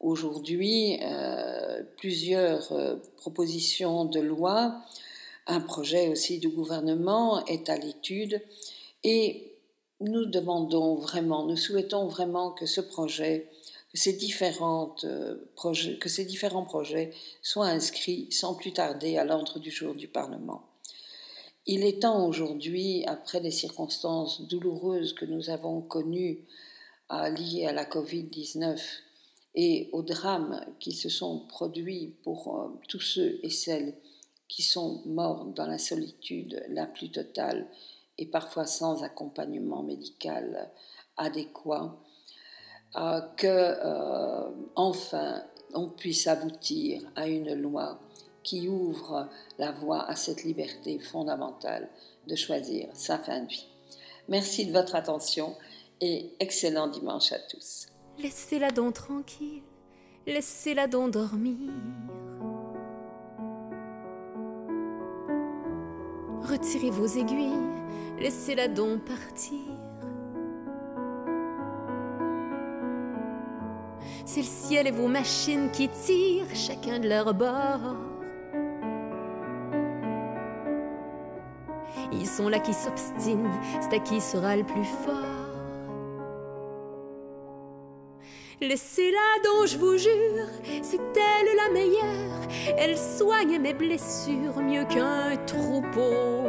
Aujourd'hui, euh, plusieurs euh, propositions de loi, un projet aussi du gouvernement est à l'étude et nous demandons vraiment, nous souhaitons vraiment que ce projet, que ces, différentes, euh, que ces différents projets soient inscrits sans plus tarder à l'ordre du jour du Parlement. Il est temps aujourd'hui, après les circonstances douloureuses que nous avons connues euh, liées à la Covid-19 et aux drames qui se sont produits pour euh, tous ceux et celles qui sont morts dans la solitude la plus totale et parfois sans accompagnement médical adéquat, euh, que euh, enfin on puisse aboutir à une loi qui ouvre la voie à cette liberté fondamentale de choisir sa fin de vie. Merci de votre attention et excellent dimanche à tous. Laissez-la donc tranquille, laissez-la donc dormir. Retirez vos aiguilles, laissez-la donc partir. C'est le ciel et vos machines qui tirent chacun de leur bord. Ils sont là qui s'obstinent, c'est à qui sera le plus fort. Laissez-la donc, je vous jure, c'est elle la meilleure. Elle soigne mes blessures mieux qu'un troupeau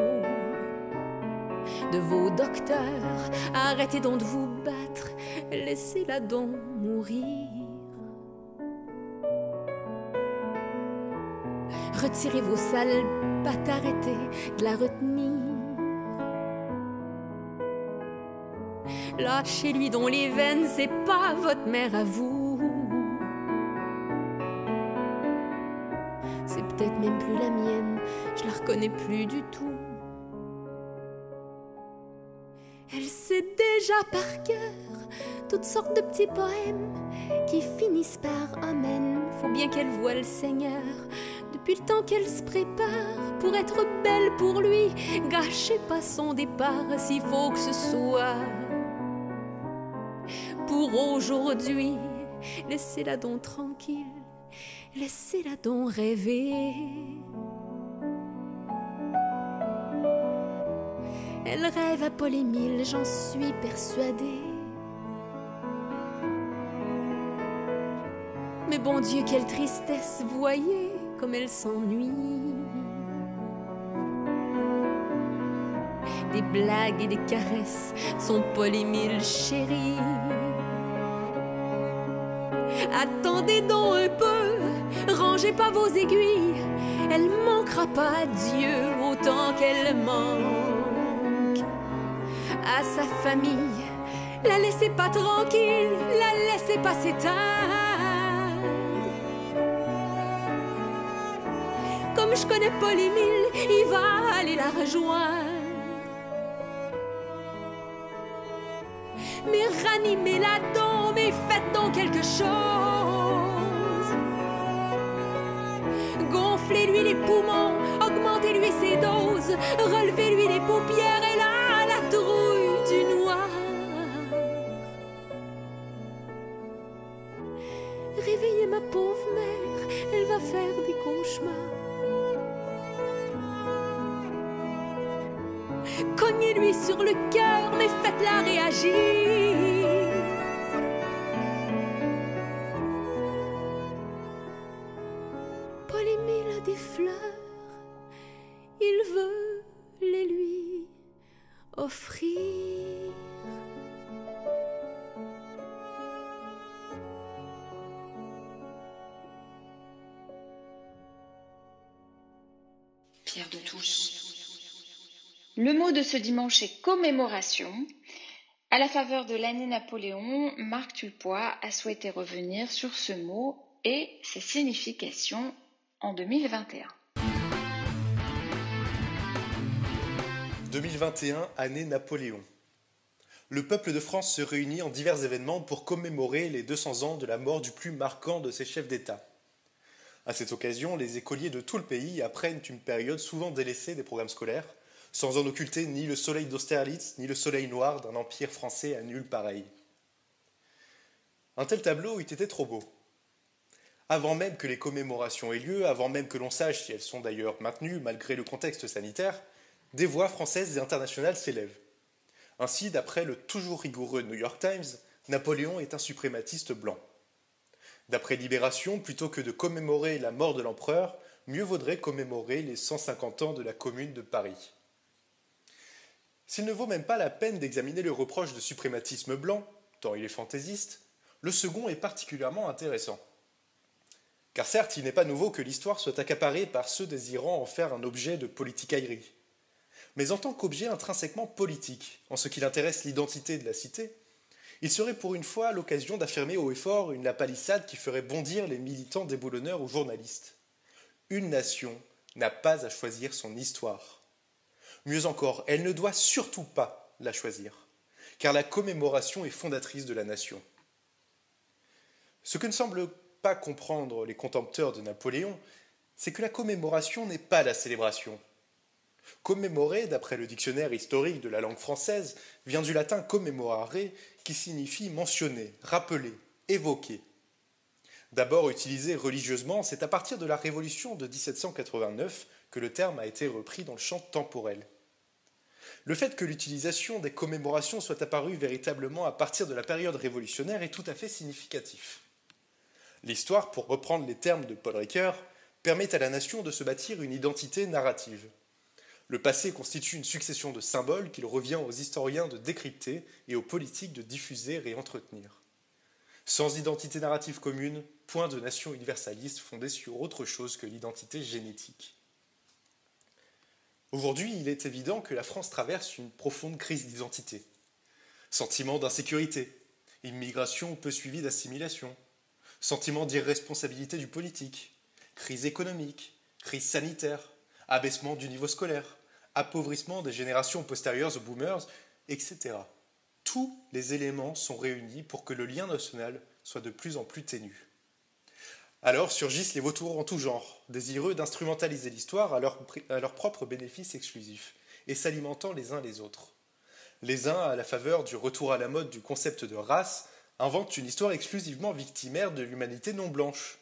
de vos docteurs. Arrêtez donc de vous battre, laissez-la donc mourir. Retirez vos sales pas t'arrêter de la retenir. Lâchez-lui dont les veines, c'est pas votre mère à vous. C'est peut-être même plus la mienne, je la reconnais plus du tout. Elle sait déjà par cœur toutes sortes de petits poèmes qui finissent par Amen. Faut bien qu'elle voie le Seigneur depuis le temps qu'elle se prépare pour être belle pour lui. Gâchez pas son départ s'il faut que ce soit pour aujourd'hui. Laissez-la donc tranquille, laissez-la donc rêver. Elle rêve à Paul Émile, j'en suis persuadée. Mais bon Dieu, quelle tristesse, voyez comme elle s'ennuie. Des blagues et des caresses, son Paul Émile chéri. Attendez donc un peu, rangez pas vos aiguilles. Elle manquera pas Dieu autant qu'elle manque à sa famille. La laissez pas tranquille, la laissez pas s'éteindre. Je connais Paul Émile, il va aller la rejoindre. Mais ranimez-la donc, mais faites donc quelque chose. Gonflez-lui les poumons, augmentez-lui ses doses, relevez-lui les paupières et là, la trouille du noir. Réveillez ma pauvre mère, elle va faire des cauchemars. Cognez-lui sur le cœur, mais faites-la réagir. Paul Émile a des fleurs, il veut les lui offrir. Le mot de ce dimanche est commémoration. À la faveur de l'année Napoléon, Marc Tulpois a souhaité revenir sur ce mot et ses significations en 2021. 2021, année Napoléon. Le peuple de France se réunit en divers événements pour commémorer les 200 ans de la mort du plus marquant de ses chefs d'État. À cette occasion, les écoliers de tout le pays apprennent une période souvent délaissée des programmes scolaires, sans en occulter ni le soleil d'Austerlitz, ni le soleil noir d'un empire français à nul pareil. Un tel tableau eût été trop beau. Avant même que les commémorations aient lieu, avant même que l'on sache si elles sont d'ailleurs maintenues malgré le contexte sanitaire, des voix françaises et internationales s'élèvent. Ainsi, d'après le toujours rigoureux New York Times, Napoléon est un suprématiste blanc. D'après Libération, plutôt que de commémorer la mort de l'empereur, mieux vaudrait commémorer les 150 ans de la Commune de Paris. S'il ne vaut même pas la peine d'examiner le reproche de suprématisme blanc, tant il est fantaisiste, le second est particulièrement intéressant. Car certes, il n'est pas nouveau que l'histoire soit accaparée par ceux désirant en faire un objet de politicaillerie. Mais en tant qu'objet intrinsèquement politique, en ce qui intéresse l'identité de la cité, il serait pour une fois l'occasion d'affirmer haut et fort une lapalissade qui ferait bondir les militants déboulonneurs ou journalistes. Une nation n'a pas à choisir son histoire. Mieux encore, elle ne doit surtout pas la choisir, car la commémoration est fondatrice de la nation. Ce que ne semblent pas comprendre les contempteurs de Napoléon, c'est que la commémoration n'est pas la célébration. Commémorer, d'après le dictionnaire historique de la langue française, vient du latin commemorare, qui signifie mentionner, rappeler, évoquer. D'abord utilisé religieusement, c'est à partir de la Révolution de 1789 que le terme a été repris dans le champ temporel. Le fait que l'utilisation des commémorations soit apparue véritablement à partir de la période révolutionnaire est tout à fait significatif. L'histoire, pour reprendre les termes de Paul Ricoeur, permet à la nation de se bâtir une identité narrative. Le passé constitue une succession de symboles qu'il revient aux historiens de décrypter et aux politiques de diffuser et entretenir. Sans identité narrative commune, point de nation universaliste fondée sur autre chose que l'identité génétique. Aujourd'hui, il est évident que la France traverse une profonde crise d'identité. Sentiment d'insécurité, immigration peu suivie d'assimilation, sentiment d'irresponsabilité du politique, crise économique, crise sanitaire, abaissement du niveau scolaire, appauvrissement des générations postérieures aux boomers, etc. Tous les éléments sont réunis pour que le lien national soit de plus en plus ténu. Alors surgissent les vautours en tout genre, désireux d'instrumentaliser l'histoire à leur, propre bénéfice exclusif, et s'alimentant les uns les autres. Les uns, à la faveur du retour à la mode du concept de race, inventent une histoire exclusivement victimaire de l'humanité non blanche.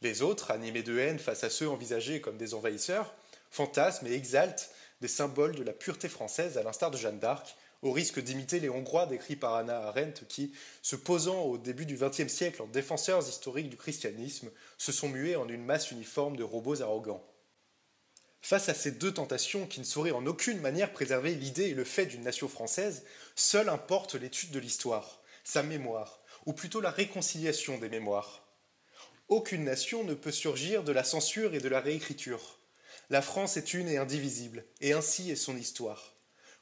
Les autres, animés de haine face à ceux envisagés comme des envahisseurs, fantasment et exaltent des symboles de la pureté française, à l'instar de Jeanne d'Arc, au risque d'imiter les Hongrois décrits par Hannah Arendt qui, se posant au début du XXe siècle en défenseurs historiques du christianisme, se sont mués en une masse uniforme de robots arrogants. Face à ces deux tentations qui ne sauraient en aucune manière préserver l'idée et le fait d'une nation française, seul importe l'étude de l'histoire, sa mémoire, ou plutôt la réconciliation des mémoires. Aucune nation ne peut surgir de la censure et de la réécriture. La France est une et indivisible, et ainsi est son histoire.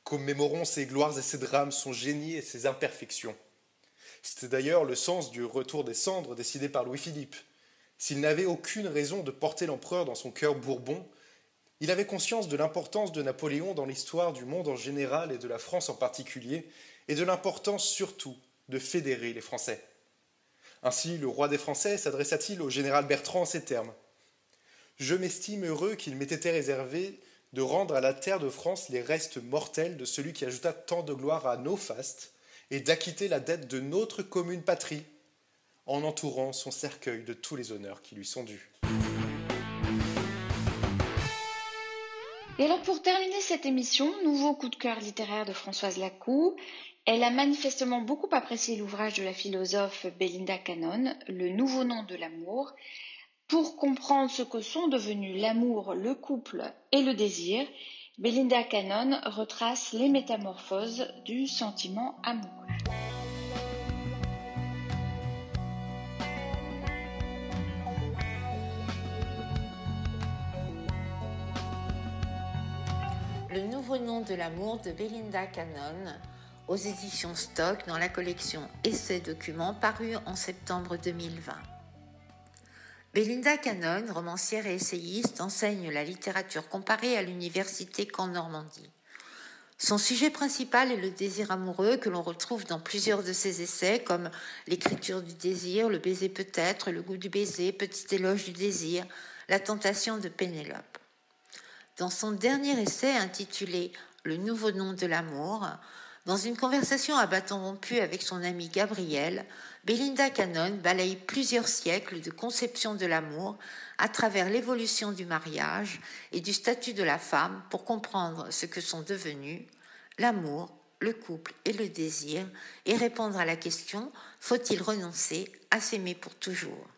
Commémorons ses gloires et ses drames, son génie et ses imperfections. C'était d'ailleurs le sens du retour des cendres décidé par Louis-Philippe. S'il n'avait aucune raison de porter l'empereur dans son cœur bourbon, il avait conscience de l'importance de Napoléon dans l'histoire du monde en général et de la France en particulier, et de l'importance surtout de fédérer les Français. Ainsi, le roi des Français s'adressa-t-il au général Bertrand en ces termes. Je m'estime heureux qu'il m'ait été réservé de rendre à la terre de France les restes mortels de celui qui ajouta tant de gloire à nos fastes, et d'acquitter la dette de notre commune patrie, en entourant son cercueil de tous les honneurs qui lui sont dus. Et alors pour terminer cette émission, nouveau coup de cœur littéraire de Françoise Lacou. Elle a manifestement beaucoup apprécié l'ouvrage de la philosophe Belinda Cannon, Le nouveau nom de l'amour. Pour comprendre ce que sont devenus l'amour, le couple et le désir, Belinda Cannon retrace les métamorphoses du sentiment amoureux. Le nouveau nom de l'amour de Belinda Cannon aux éditions Stock dans la collection Essais documents paru en septembre 2020. Belinda Cannon, romancière et essayiste, enseigne la littérature comparée à l'université Caen Normandie. Son sujet principal est le désir amoureux que l'on retrouve dans plusieurs de ses essais comme L'écriture du désir, Le baiser peut-être, Le goût du baiser, Petit éloge du désir, La tentation de Pénélope. Dans son dernier essai intitulé Le nouveau nom de l'amour, dans une conversation à bâton rompu avec son amie Gabrielle, Belinda Cannon balaye plusieurs siècles de conception de l'amour à travers l'évolution du mariage et du statut de la femme pour comprendre ce que sont devenus l'amour, le couple et le désir et répondre à la question faut-il renoncer à s'aimer pour toujours?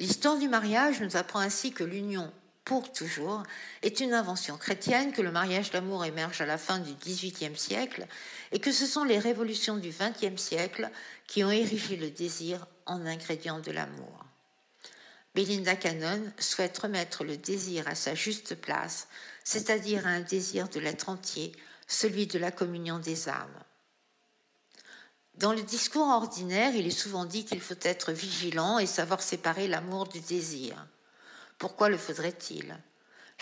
L'histoire du mariage nous apprend ainsi que l'union pour toujours est une invention chrétienne, que le mariage d'amour émerge à la fin du XVIIIe siècle et que ce sont les révolutions du XXe siècle qui ont érigé le désir en ingrédient de l'amour. Belinda Cannon souhaite remettre le désir à sa juste place, c'est-à-dire à un désir de l'être entier, celui de la communion des âmes. Dans le discours ordinaire, il est souvent dit qu'il faut être vigilant et savoir séparer l'amour du désir. Pourquoi le faudrait-il?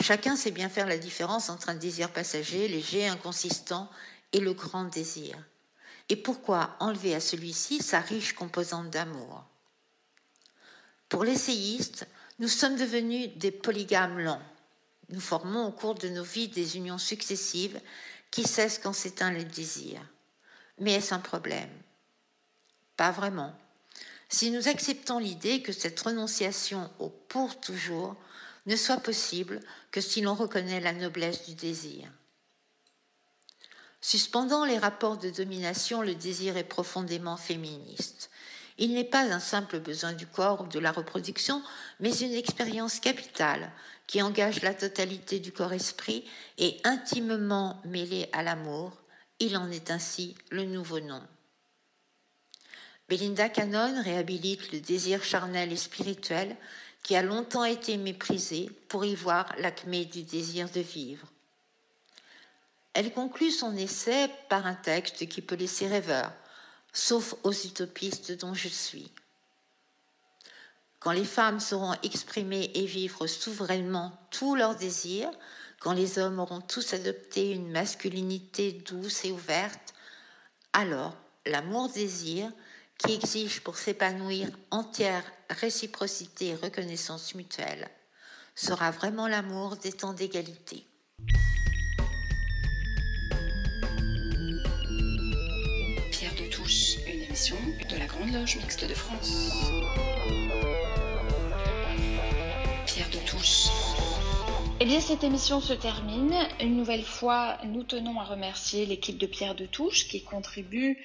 Chacun sait bien faire la différence entre un désir passager, léger, inconsistant et le grand désir. Et pourquoi enlever à celui-ci sa riche composante d'amour? Pour l'essayiste, nous sommes devenus des polygames lents. Nous formons au cours de nos vies des unions successives qui cessent quand s'éteint le désir. Mais est-ce un problème? Pas vraiment. Si nous acceptons l'idée que cette renonciation au pour toujours ne soit possible que si l'on reconnaît la noblesse du désir. Suspendant les rapports de domination, le désir est profondément féministe. Il n'est pas un simple besoin du corps ou de la reproduction, mais une expérience capitale qui engage la totalité du corps-esprit et intimement mêlée à l'amour. Il en est ainsi le nouveau nom. Belinda Cannon réhabilite le désir charnel et spirituel qui a longtemps été méprisée pour y voir l'acmé du désir de vivre. Elle conclut son essai par un texte qui peut laisser rêveur, sauf aux utopistes dont je suis. Quand les femmes sauront exprimer et vivre souverainement tous leurs désirs, quand les hommes auront tous adopté une masculinité douce et ouverte, alors l'amour-désir, qui exige pour s'épanouir entière réciprocité et reconnaissance mutuelle, sera vraiment l'amour des temps d'égalité. Pierre de Touche, une émission de la Grande Loge Mixte de France. Pierre de Touche. Eh bien, cette émission se termine. Une nouvelle fois, nous tenons à remercier l'équipe de Pierre de Touche qui contribue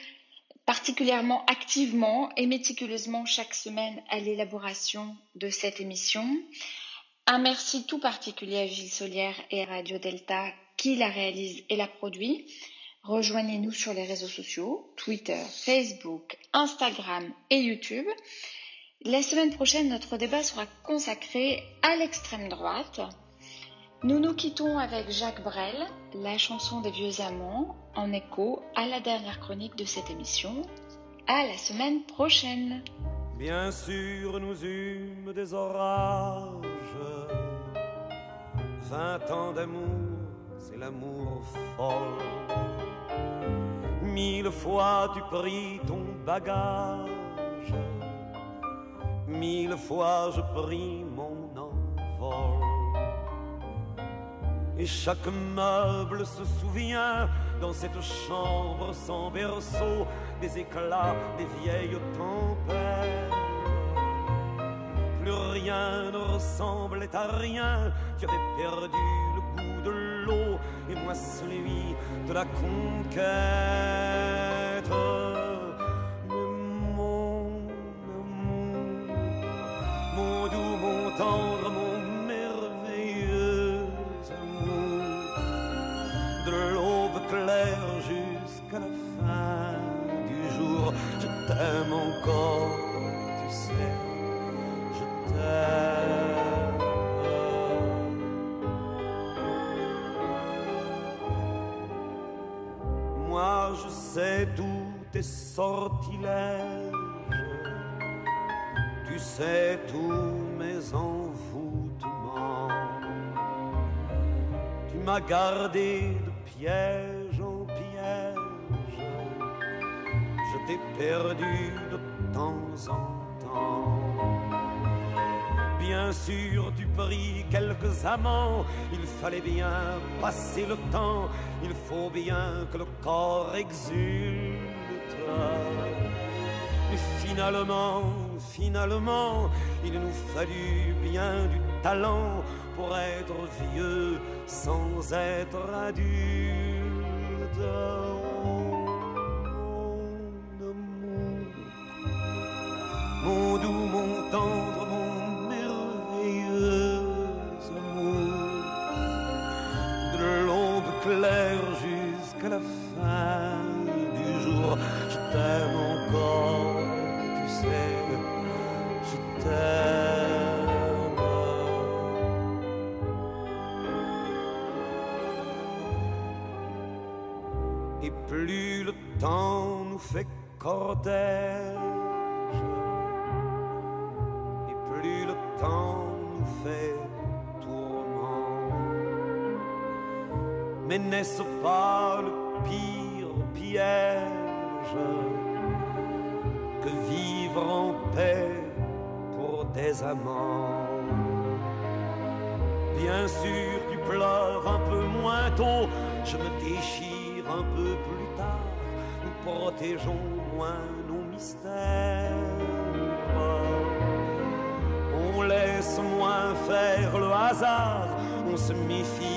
particulièrement activement et méticuleusement chaque semaine à l'élaboration de cette émission. Un merci tout particulier à Gilles Solière et à Radio Delta qui la réalise et la produit. Rejoignez-nous sur les réseaux sociaux, Twitter, Facebook, Instagram et YouTube. La semaine prochaine, notre débat sera consacré à l'extrême droite. Nous nous quittons avec Jacques Brel, la chanson des vieux amants, en écho à la dernière chronique de cette émission. À la semaine prochaine. Bien sûr, nous eûmes des orages. Vingt ans d'amour, c'est l'amour folle. Mille fois tu pris ton bagage. Mille fois je pris Et chaque meuble se souvient dans cette chambre sans berceau des éclats des vieilles tempêtes. Plus rien ne ressemblait à rien, tu avais perdu le goût de l'eau et moi celui de la conquête. Jusqu'à la fin du jour, je t'aime encore, tu sais, je t'aime. Moi je sais tous tes sortilèges, tu sais tous mes envoûtements. Tu m'as gardé de piège, t'ai perdu de temps en temps. Bien sûr, tu pris quelques amants, il fallait bien passer le temps, il faut bien que le corps exulte. Et finalement, finalement, il nous fallut bien du talent pour être vieux sans être adulte. Mon n'est-ce pas le pire piège que vivre en paix pour des amants Bien sûr, tu pleures un peu moins tôt, je me déchire un peu plus tard, nous protégeons moins nos mystères. On laisse moins faire le hasard, on se méfie